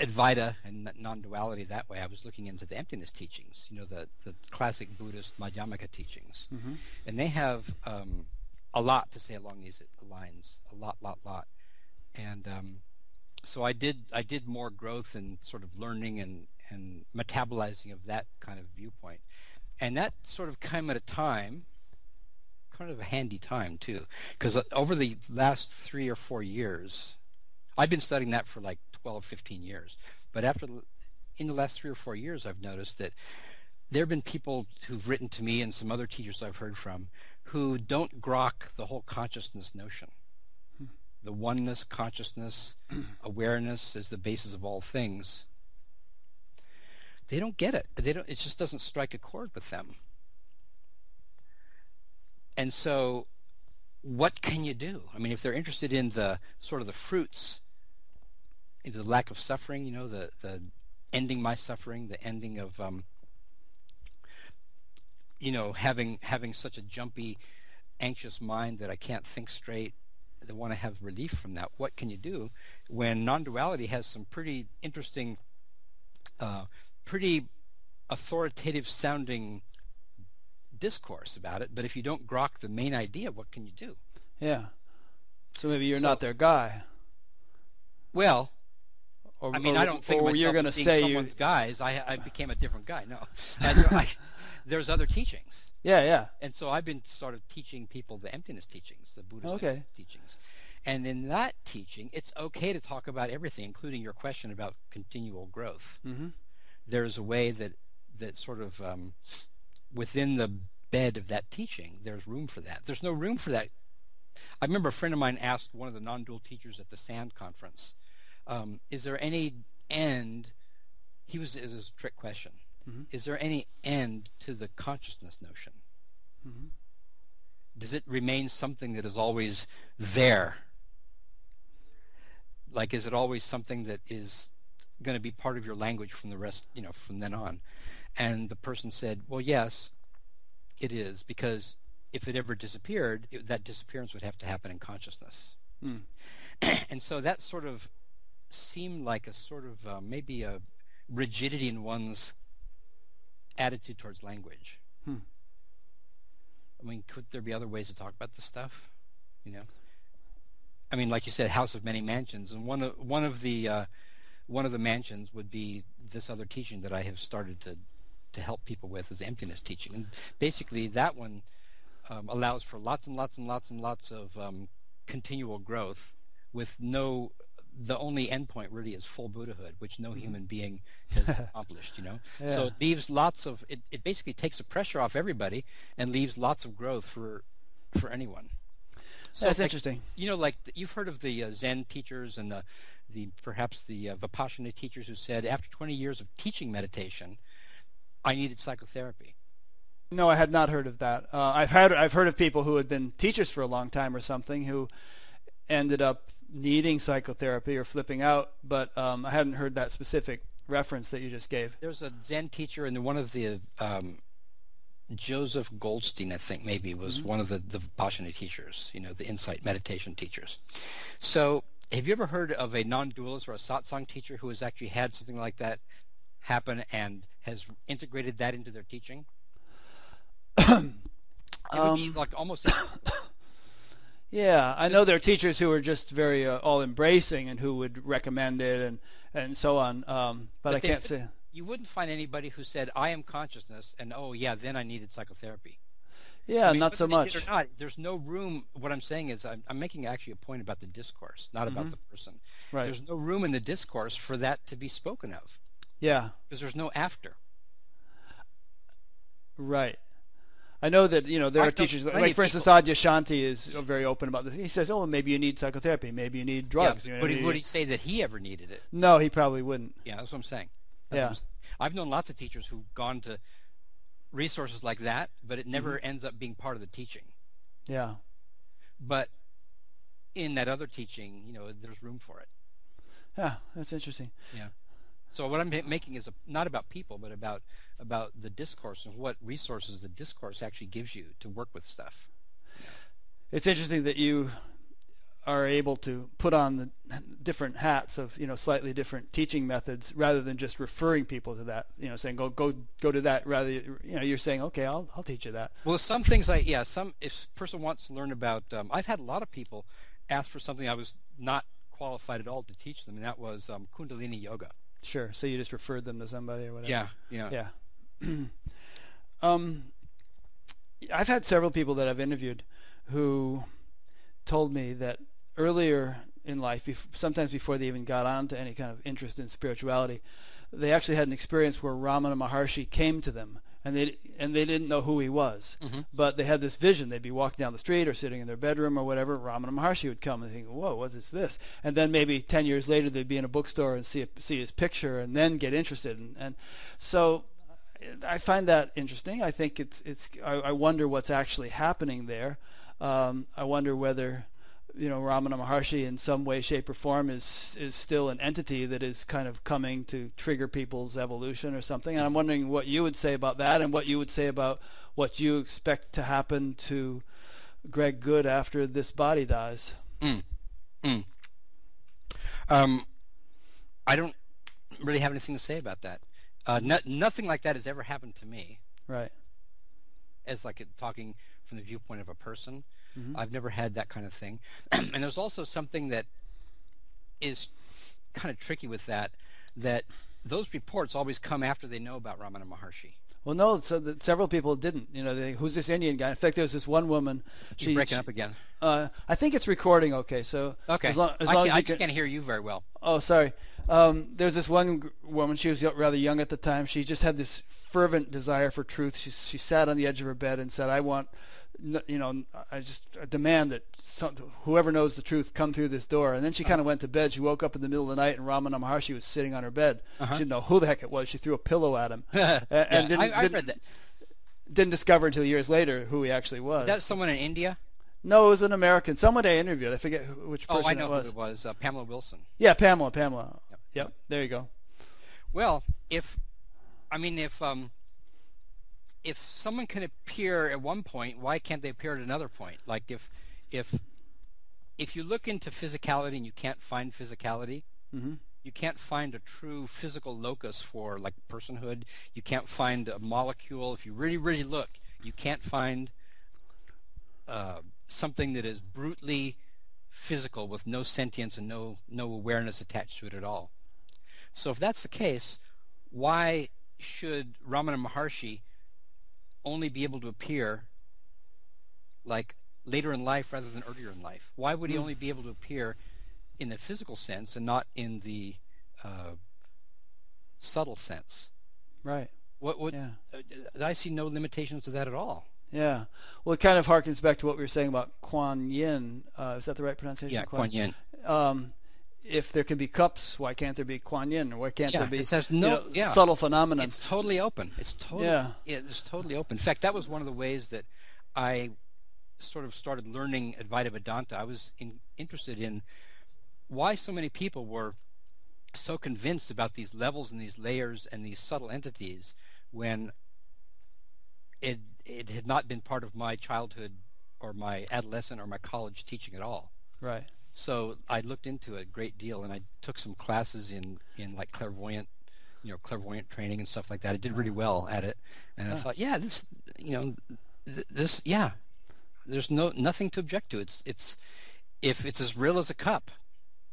Advaita and non-duality that way. I was looking into the emptiness teachings, you know, the, the classic Buddhist Madhyamaka teachings. Mhm. And they have um, a lot to say along these lines, a lot, lot, lot. And um, so I did I did more growth and sort of learning and, and metabolizing of that kind of viewpoint. And that sort of came at a time, kind of a handy time too, because over the last three or four years, I've been studying that for like 12, 15 years. But after, in the last three or four years, I've noticed that there have been people who've written to me and some other teachers I've heard from who don't grok the whole consciousness notion. Hmm. The oneness, consciousness, awareness is the basis of all things. They don't get it. They don't. It just doesn't strike a chord with them. And so, what can you do? I mean, if they're interested in the sort of the fruits, the lack of suffering, you know, the the ending my suffering, the ending of um, you know, having having such a jumpy, anxious mind that I can't think straight. They want to have relief from that. What can you do when non-duality has some pretty interesting, uh, pretty authoritative sounding discourse about it? But if you don't grok the main idea, what can you do? Yeah. So maybe you're So- not their guy. Well, Or, I mean, or- I don't think or myself you're going to say someone's guys. I, I became a different guy. No, I, there's other teachings. Yeah, yeah. And so I've been sort of teaching people the emptiness teachings, the Buddhist Okay. teachings. And in that teaching, it's okay to talk about everything, including your question about continual growth. Mm-hmm. There's a way that that sort of um, within the bed of that teaching, there's room for that. There's no room for that. I remember a friend of mine asked one of the non-dual teachers at the SAND conference, um, "Is there any end?" He was was a trick question. Mhm. Is there any end to the consciousness notion? Mhm. Does it remain something that is always there? Like, is it always something that is going to be part of your language from the rest, you know, from then on? And the person said, well, yes, it is, because if it ever disappeared, it, that disappearance would have to happen in consciousness. Mm. and so that sort of seemed like a sort of uh, maybe a rigidity in one's attitude towards language. Hmm. I mean, could there be other ways to talk about this stuff? You know, I mean, like you said, House of Many Mansions, and one of one of the uh, one of the mansions would be this other teaching that I have started to to help people with is emptiness teaching, and basically that one um, allows for lots and lots and lots and lots of um, continual growth with no the only endpoint really is full Buddhahood, which no human being has accomplished, you know. So it leaves lots of it, it basically takes the pressure off everybody and leaves lots of growth for for anyone. So That's like, interesting. you know, like you've heard of the uh, Zen teachers and the the perhaps the uh, Vipassana teachers who said after 20 years of teaching meditation, I needed psychotherapy. No, I had not heard of that. Uh, I've had I've heard of people who had been teachers for a long time or something who ended up needing psychotherapy or flipping out, but um, I hadn't heard that specific reference that you just gave. There's a Zen teacher, and one of the um, Joseph Goldstein, I think maybe was mm-hmm. one of the the Vipassana teachers. You know, the insight meditation teachers. So, have you ever heard of a non-dualist or a satsang teacher who has actually had something like that happen and has integrated that into their teaching? it would be um, like almost. yeah, I know there are teachers who are just very uh, all embracing and who would recommend it and and so on. Um, but, but, I can't say you wouldn't find anybody who said, "I am consciousness," and oh yeah, then I needed psychotherapy. Yeah, I mean, not so much. Not, there's no room. What I'm saying is, I'm, I'm, making actually a point about the discourse, not mm-hmm. about the person. Right. There's no room in the discourse for that to be spoken of. Yeah. Because there's no after. Right. I know that you know there I are teachers like, for instance, Adyashanti is very open about this. He says, "Oh, maybe you need psychotherapy. Maybe you need drugs." Yeah, you know, but would he say that he ever needed it? No, he probably wouldn't. Yeah, that's what I'm saying. Yeah. I've known lots of teachers who've gone to resources like that, but it never mm-hmm. ends up being part of the teaching. Yeah. But in that other teaching, you know, there's room for it. Yeah, that's interesting. Yeah. So what I'm making is a, not about people, but about about the discourse and what resources the discourse actually gives you to work with stuff. It's interesting that you are able to put on the different hats of you know slightly different teaching methods rather than just referring people to that you know saying go go go to that rather you know you're saying okay I'll I'll teach you that. Well some things I yeah some if a person wants to learn about um, I've had a lot of people ask for something I was not qualified at all to teach them and that was um, Kundalini yoga. Sure. So you just referred them to somebody or whatever. Yeah yeah. Yeah um I've had several people that I've interviewed who told me that earlier in life, sometimes before they even got on to any kind of interest in spirituality, they actually had an experience where Ramana Maharshi came to them, and they and they didn't know who he was, mm-hmm. but they had this vision. They'd be walking down the street or sitting in their bedroom or whatever. Ramana Maharshi would come and think, "Whoa, what is this?" And then maybe ten years later, they'd be in a bookstore and see a, see his picture, and then get interested. And, and so, I find that interesting. I think it's it's. I, I wonder what's actually happening there. Um, I wonder whether you know Ramana Maharshi in some way, shape, or form is is still an entity that is kind of coming to trigger people's evolution or something. And I'm wondering what you would say about that, and what you would say about what you expect to happen to Greg Goode after this body dies. Mm. Mm. Um, I don't really have anything to say about that. Uh, no, nothing like that has ever happened to me. Right. As like talking from the viewpoint of a person. Mm-hmm. I've never had that kind of thing. and there's also something that is kind of tricky with that, that those reports always come after they know about Ramana Maharshi. Well, no, so several people didn't. You know, they, who's this Indian guy? In fact, there's this one woman. She's she, breaking she, up again. Uh, I think it's recording okay. So okay, as long as, I, long as I just can, not hear you very well. Oh, sorry. Um, there's this one woman. She was rather young at the time. She just had this fervent desire for truth. She she sat on the edge of her bed and said, "I want you know, I just demand that some, whoever knows the truth come through this door. And then she kind of went to bed. She woke up in the middle of the night, and Ramana Maharshi was sitting on her bed. Uh-huh. She didn't know who the heck it was. She threw a pillow at him, and, yeah, didn't, I, I didn't, read that. Didn't discover until years later who he actually was. Is that someone in India? No, it was an American. Someone I interviewed. I forget who, which person oh, I know it was. who it was. Uh, Pamela Wilson. Yeah, Pamela. Pamela. Yep. There you go. Well, if I mean if um, if someone can appear at one point, why can't they appear at another point? Like if if if you look into physicality and you can't find physicality, mm-hmm. you can't find a true physical locus for like personhood. You can't find a molecule. If you really really look, you can't find uh, something that is brutally physical with no sentience and no no awareness attached to it at all. So if that's the case, why should Ramana Maharshi only be able to appear like later in life rather than earlier in life? Why would he mm. only be able to appear in the physical sense and not in the uh, subtle sense? Right. What? What? Yeah. Uh, I see no limitations to that at all. Yeah. Well, it kind of harkens back to what we were saying about Kuan Yin. Uh, is that the right pronunciation? Yeah, Kuan Yin. Um, if there can be cups, why can't there be Kuan Yin? Or why can't Yeah, there be it says you know, yeah. subtle phenomenon? It's totally open. It's totally Yeah. it's totally open. In fact, that was one of the ways that I sort of started learning Advaita Vedanta. I was in, interested in why so many people were so convinced about these levels and these layers and these subtle entities when it it had not been part of my childhood or my adolescent or my college teaching at all. right. So I looked into it a great deal, and I took some classes in, in like clairvoyant, you know, clairvoyant training and stuff like that. I did really well at it, and I thought, yeah, this, you know, th- this, yeah, there's no nothing to object to. It's it's if it's as real as a cup,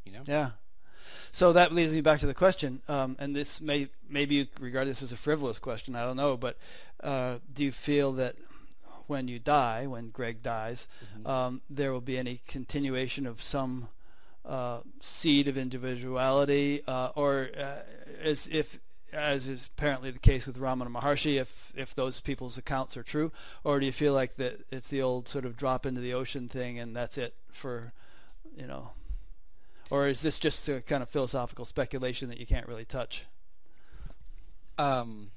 you know. Yeah. So that leads me back to the question, um, and this may maybe you regard this as a frivolous question. I don't know, but uh, do you feel that when you die, when Greg dies, um, there will be any continuation of some uh, seed of individuality, uh, or uh, as if as is apparently the case with Ramana Maharshi, if if those people's accounts are true, or do you feel like that it's the old sort of drop into the ocean thing and that's it for, you know, or is this just a kind of philosophical speculation that you can't really touch? Um,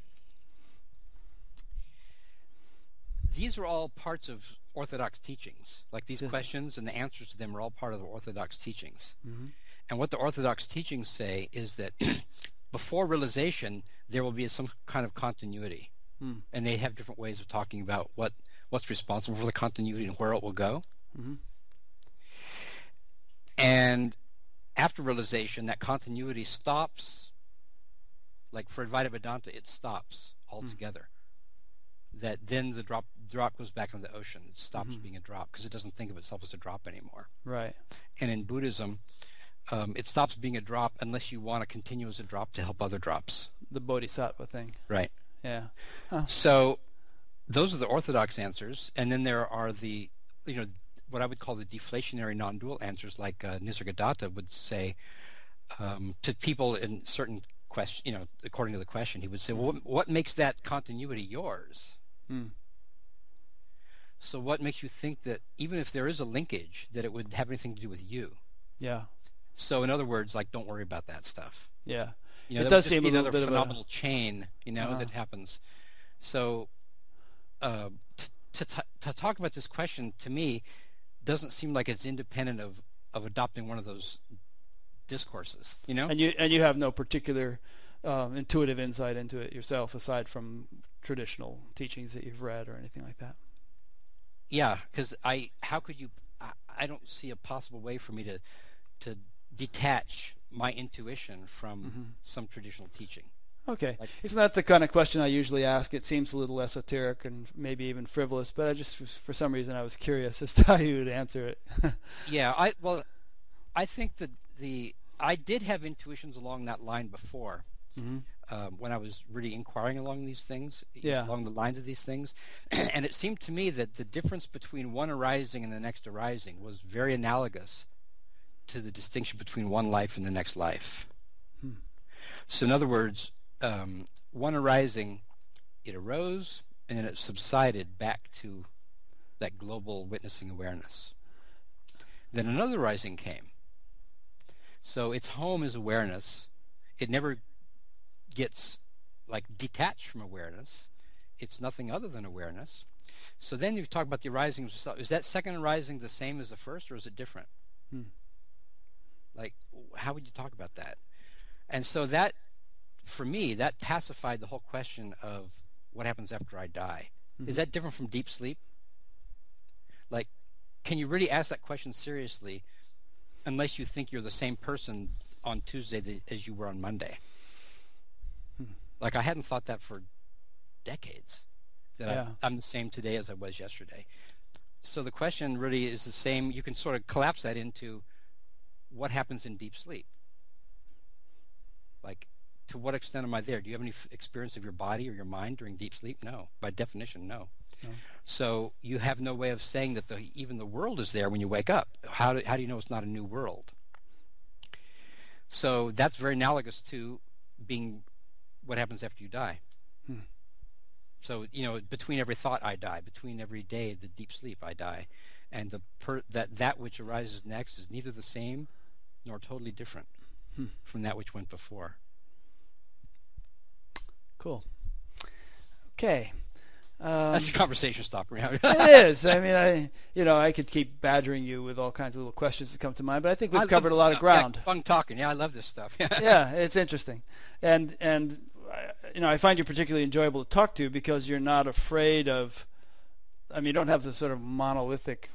these are all parts of Orthodox teachings. Like these Yeah. questions and the answers to them are all part of the Orthodox teachings. Mm-hmm. And what the Orthodox teachings say is that before realization, there will be some kind of continuity. Hmm. And they have different ways of talking about what, what's responsible for the continuity and where it will go. Mhm. And after realization, that continuity stops. Like for Advaita Vedanta, it stops altogether. That then the drop drop goes back into the ocean. It stops Mhm. being a drop because it doesn't think of itself as a drop anymore. Right. And in Buddhism, um, it stops being a drop unless you want to continue as a drop to help other drops. The bodhisattva thing. Right. Yeah. So those are the orthodox answers, and then there are the, you know, what I would call the deflationary non-dual answers, like uh, Nisargadatta would say um, to people in certain question, you know, according to the question, he would say, well, what, what makes that continuity yours? Hmm. So what makes you think that even if there is a linkage, that it would have anything to do with you? Yeah. So in other words, like, don't worry about that stuff. Yeah. You know, It does seem be a little another of a- phenomenal chain, you know, Uh-huh. that happens. So, uh, to t- to talk about this question to me doesn't seem like it's independent of of adopting one of those discourses. You know, And you and you have no particular um, intuitive insight into it yourself, aside from traditional teachings that you've read or anything like that. yeah, because I how could you? I, I don't see a possible way for me to to detach my intuition from Mhm. some traditional teaching. Okay. Like- Isn't that the kind of question I usually ask? It seems a little esoteric and maybe even frivolous, but I just, for some reason, I was curious as to how you would answer it. Yeah, I well, I think that the I did have intuitions along that line before. Hmm um, when I was really inquiring along these things, Yeah. along the lines of these things, and it seemed to me that the difference between one arising and the next arising was very analogous to the distinction between one life and the next life. Hmm. So, in other words, um, one arising, it arose and then it subsided back to that global witnessing awareness. Then another rising came. So its home is awareness. It never gets like detached from awareness. It's nothing other than awareness. So then you talk about the arising. of self. Is that second arising the same as the first, or is it different? Hmm. Like, how would you talk about that? And so that, for me, that pacified the whole question of what happens after I die. Mhm. Is that different from deep sleep? Like, can you really ask that question seriously unless you think you're the same person on Tuesday that, as you were on Monday? Like, I hadn't thought that for decades, that Yeah. I, I'm the same today as I was yesterday. So the question really is the same. You can sort of collapse that into what happens in deep sleep. Like, to what extent am I there? Do you have any f- experience of your body or your mind during deep sleep? No. By definition, no. No. So you have no way of saying that the, even the world is there when you wake up. How do, how do you know it's not a new world? So that's very analogous to being what happens after you die. Hmm. So you know, between every thought, I die. Between every day, the deep sleep, I die. And the per, that that which arises next is neither the same nor totally different Hmm. from that which went before. Cool. Okay. Um, That's the conversation stopper. it is. I mean, I you know I could keep badgering you with all kinds of little questions that come to mind, but I think we've I covered a lot of stuff. Yeah, ground. fun talking. Yeah, I love this stuff. yeah, it's interesting, and and you know I find you particularly enjoyable to talk to because you're not afraid of. I mean, you don't have the sort of monolithic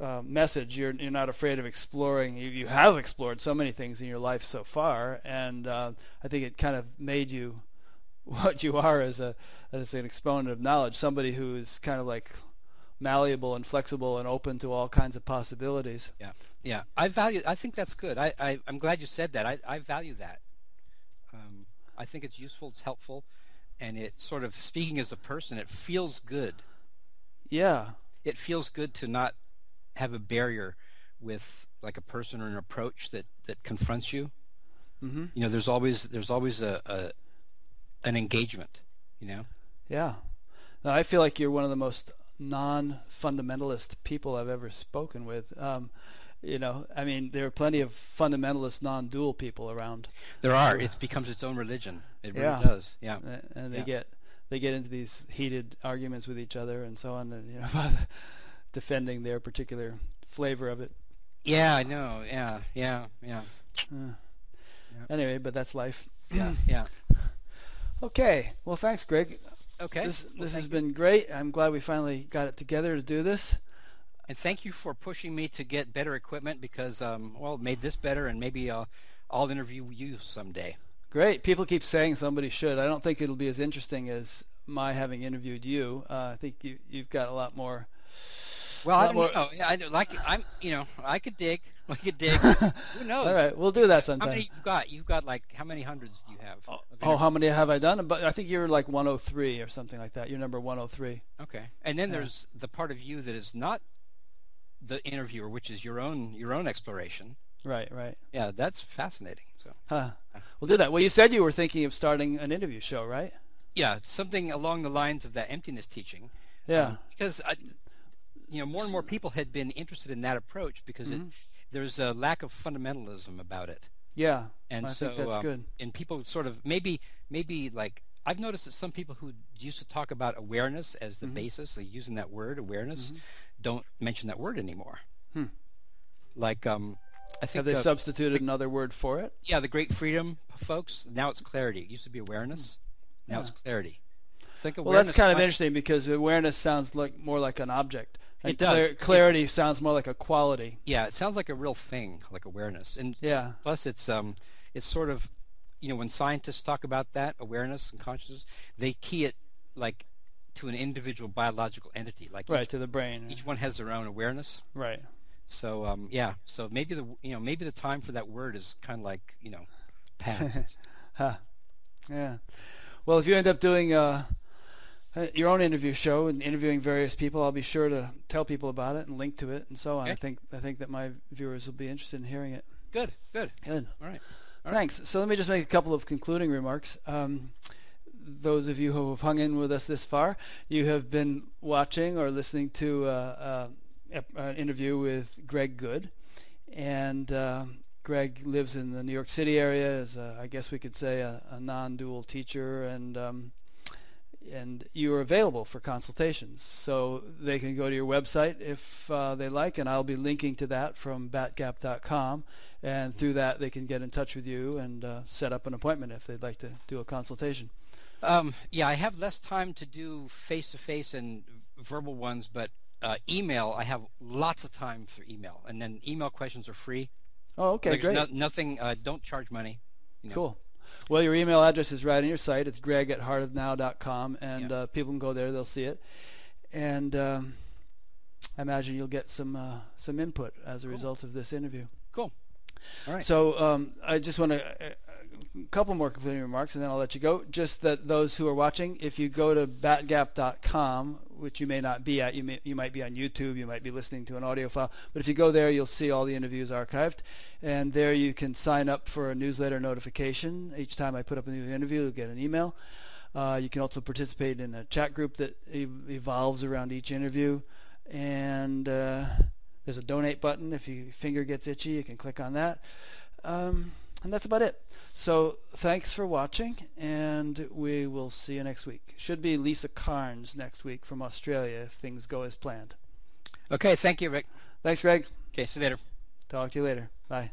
uh, message. You're you're not afraid of exploring. You, you have explored so many things in your life so far, and uh, I think it kind of made you what you are as a as an exponent of knowledge. Somebody who is kind of like malleable and flexible and open to all kinds of possibilities. Yeah, yeah. I value. I think that's good. I, I I'm glad you said that. I I value that. I think it's useful. It's helpful, and it sort of speaking as a person. It feels good. Yeah. It feels good to not have a barrier with like a person or an approach that that confronts you. Mm-hmm. You know, there's always there's always a, a an engagement. You know. Yeah. No, I feel like you're one of the most non-fundamentalist people I've ever spoken with. Um, you know, I mean, there are plenty of fundamentalist non-dual people around, There are. It becomes its own religion. It really Yeah. does. Yeah. and they Yeah. get they get into these heated arguments with each other and so on, and you know, about defending their particular flavor of it. Yeah, I know. Yeah, yeah, yeah, Uh. Anyway, but that's life. yeah, yeah. Okay. Well, thanks, Greg. Okay. This this thank has been great. I'm glad we finally got it together to do this. And thank you for pushing me to get better equipment because, um, well, made this better, and maybe uh, I'll interview you someday. Great. People keep saying somebody should. I don't think it'll be as interesting as my having interviewed you. Uh, I think you, you've got a lot more. Well, I don't more- know. I like I'm, you know, I could dig. I could dig. Who knows? All right, we'll do that How sometime. many you've got? You've got like how many hundreds do you have? of Oh, how many have I done? But I think you're like 103 or something like that. You're number 103. Okay. And then Yeah. there's the part of you that is not the interviewer, which is your own your own exploration. Right, right. Yeah, that's fascinating. So Huh. We'll do that. Well, you said you were thinking of starting an interview show, right? yeah, something along the lines of that emptiness teaching. Yeah. Um, because I, you know more and more people had been interested in that approach because Mhm. it, there's a lack of fundamentalism about it, yeah. and I so think that's um, good. and people sort of maybe maybe like I've noticed that some people who used to talk about awareness as the Mhm. basis, like using that word awareness, Mhm. Don't mention that word anymore. Hmm. Like um, I think Have they uh, substituted another word for it? yeah, the great freedom folks. Now it's clarity. It used to be awareness. Now it's Hmm. Clarity. Think Well, that's kind of interesting because awareness sounds like more like an object. And It does. clar- It's- clarity sounds more like a quality. Yeah, it sounds like a real thing, like awareness. And Yeah. plus, it's um, it's sort of, you know, when scientists talk about that awareness and consciousness, they key it like to an individual biological entity. Like Right, each, to the brain. each one has their own awareness. Right. So um, yeah, so maybe the you know maybe the time for that word is kind of like you know past. Huh. Yeah. Well, if you end up doing uh, uh, your own interview show and interviewing various people, I'll be sure to tell people about it and link to it and so on. I think I think that my viewers will be interested in hearing it. good, good. Good. All right. Thanks. So let me just make a couple of concluding remarks. Um, those of you who have hung in with us this far, you have been watching or listening to uh, uh, an interview with Greg Goode, and uh, Greg lives in the New York City area. Is a, I guess we could say a, a non-dual teacher, and um, and you are available for consultations. So they can go to your website if uh, they like, and I'll be linking to that from batgap.com. And through that, they can get in touch with you and uh, set up an appointment if they'd like to do a consultation. Um, yeah, I have less time to do face-to-face and verbal ones, but uh, email, I have lots of time for email. And then email questions are free. Oh, okay, There's great. no- nothing, uh, don't charge money. you know. Cool. Well, your email address is right on your site. It's greg at heartofnow.com, and Yeah. uh, people can go there. They'll see it. And um, I imagine you'll get some uh, some input as a Cool. result of this interview. Cool. All right. So um, I just want to a couple more concluding remarks, and then I'll let you go. Just that those who are watching, if you go to batgap.com, which you may not be at, you may you might be on YouTube, you might be listening to an audio file, but if you go there, you'll see all the interviews archived, and there you can sign up for a newsletter notification. Each time I put up a new interview, you'll get an email. Uh, you can also participate in a chat group that evolves around each interview, and uh, There's a donate button. If your finger gets itchy, you can click on that. Um, and that's about it. So thanks for watching, and we will see you next week. Should be Lisa Cairns next week from Australia if things go as planned. Okay, thank you, Rick. Thanks, Greg. Okay, see you later. Talk to you later. Bye.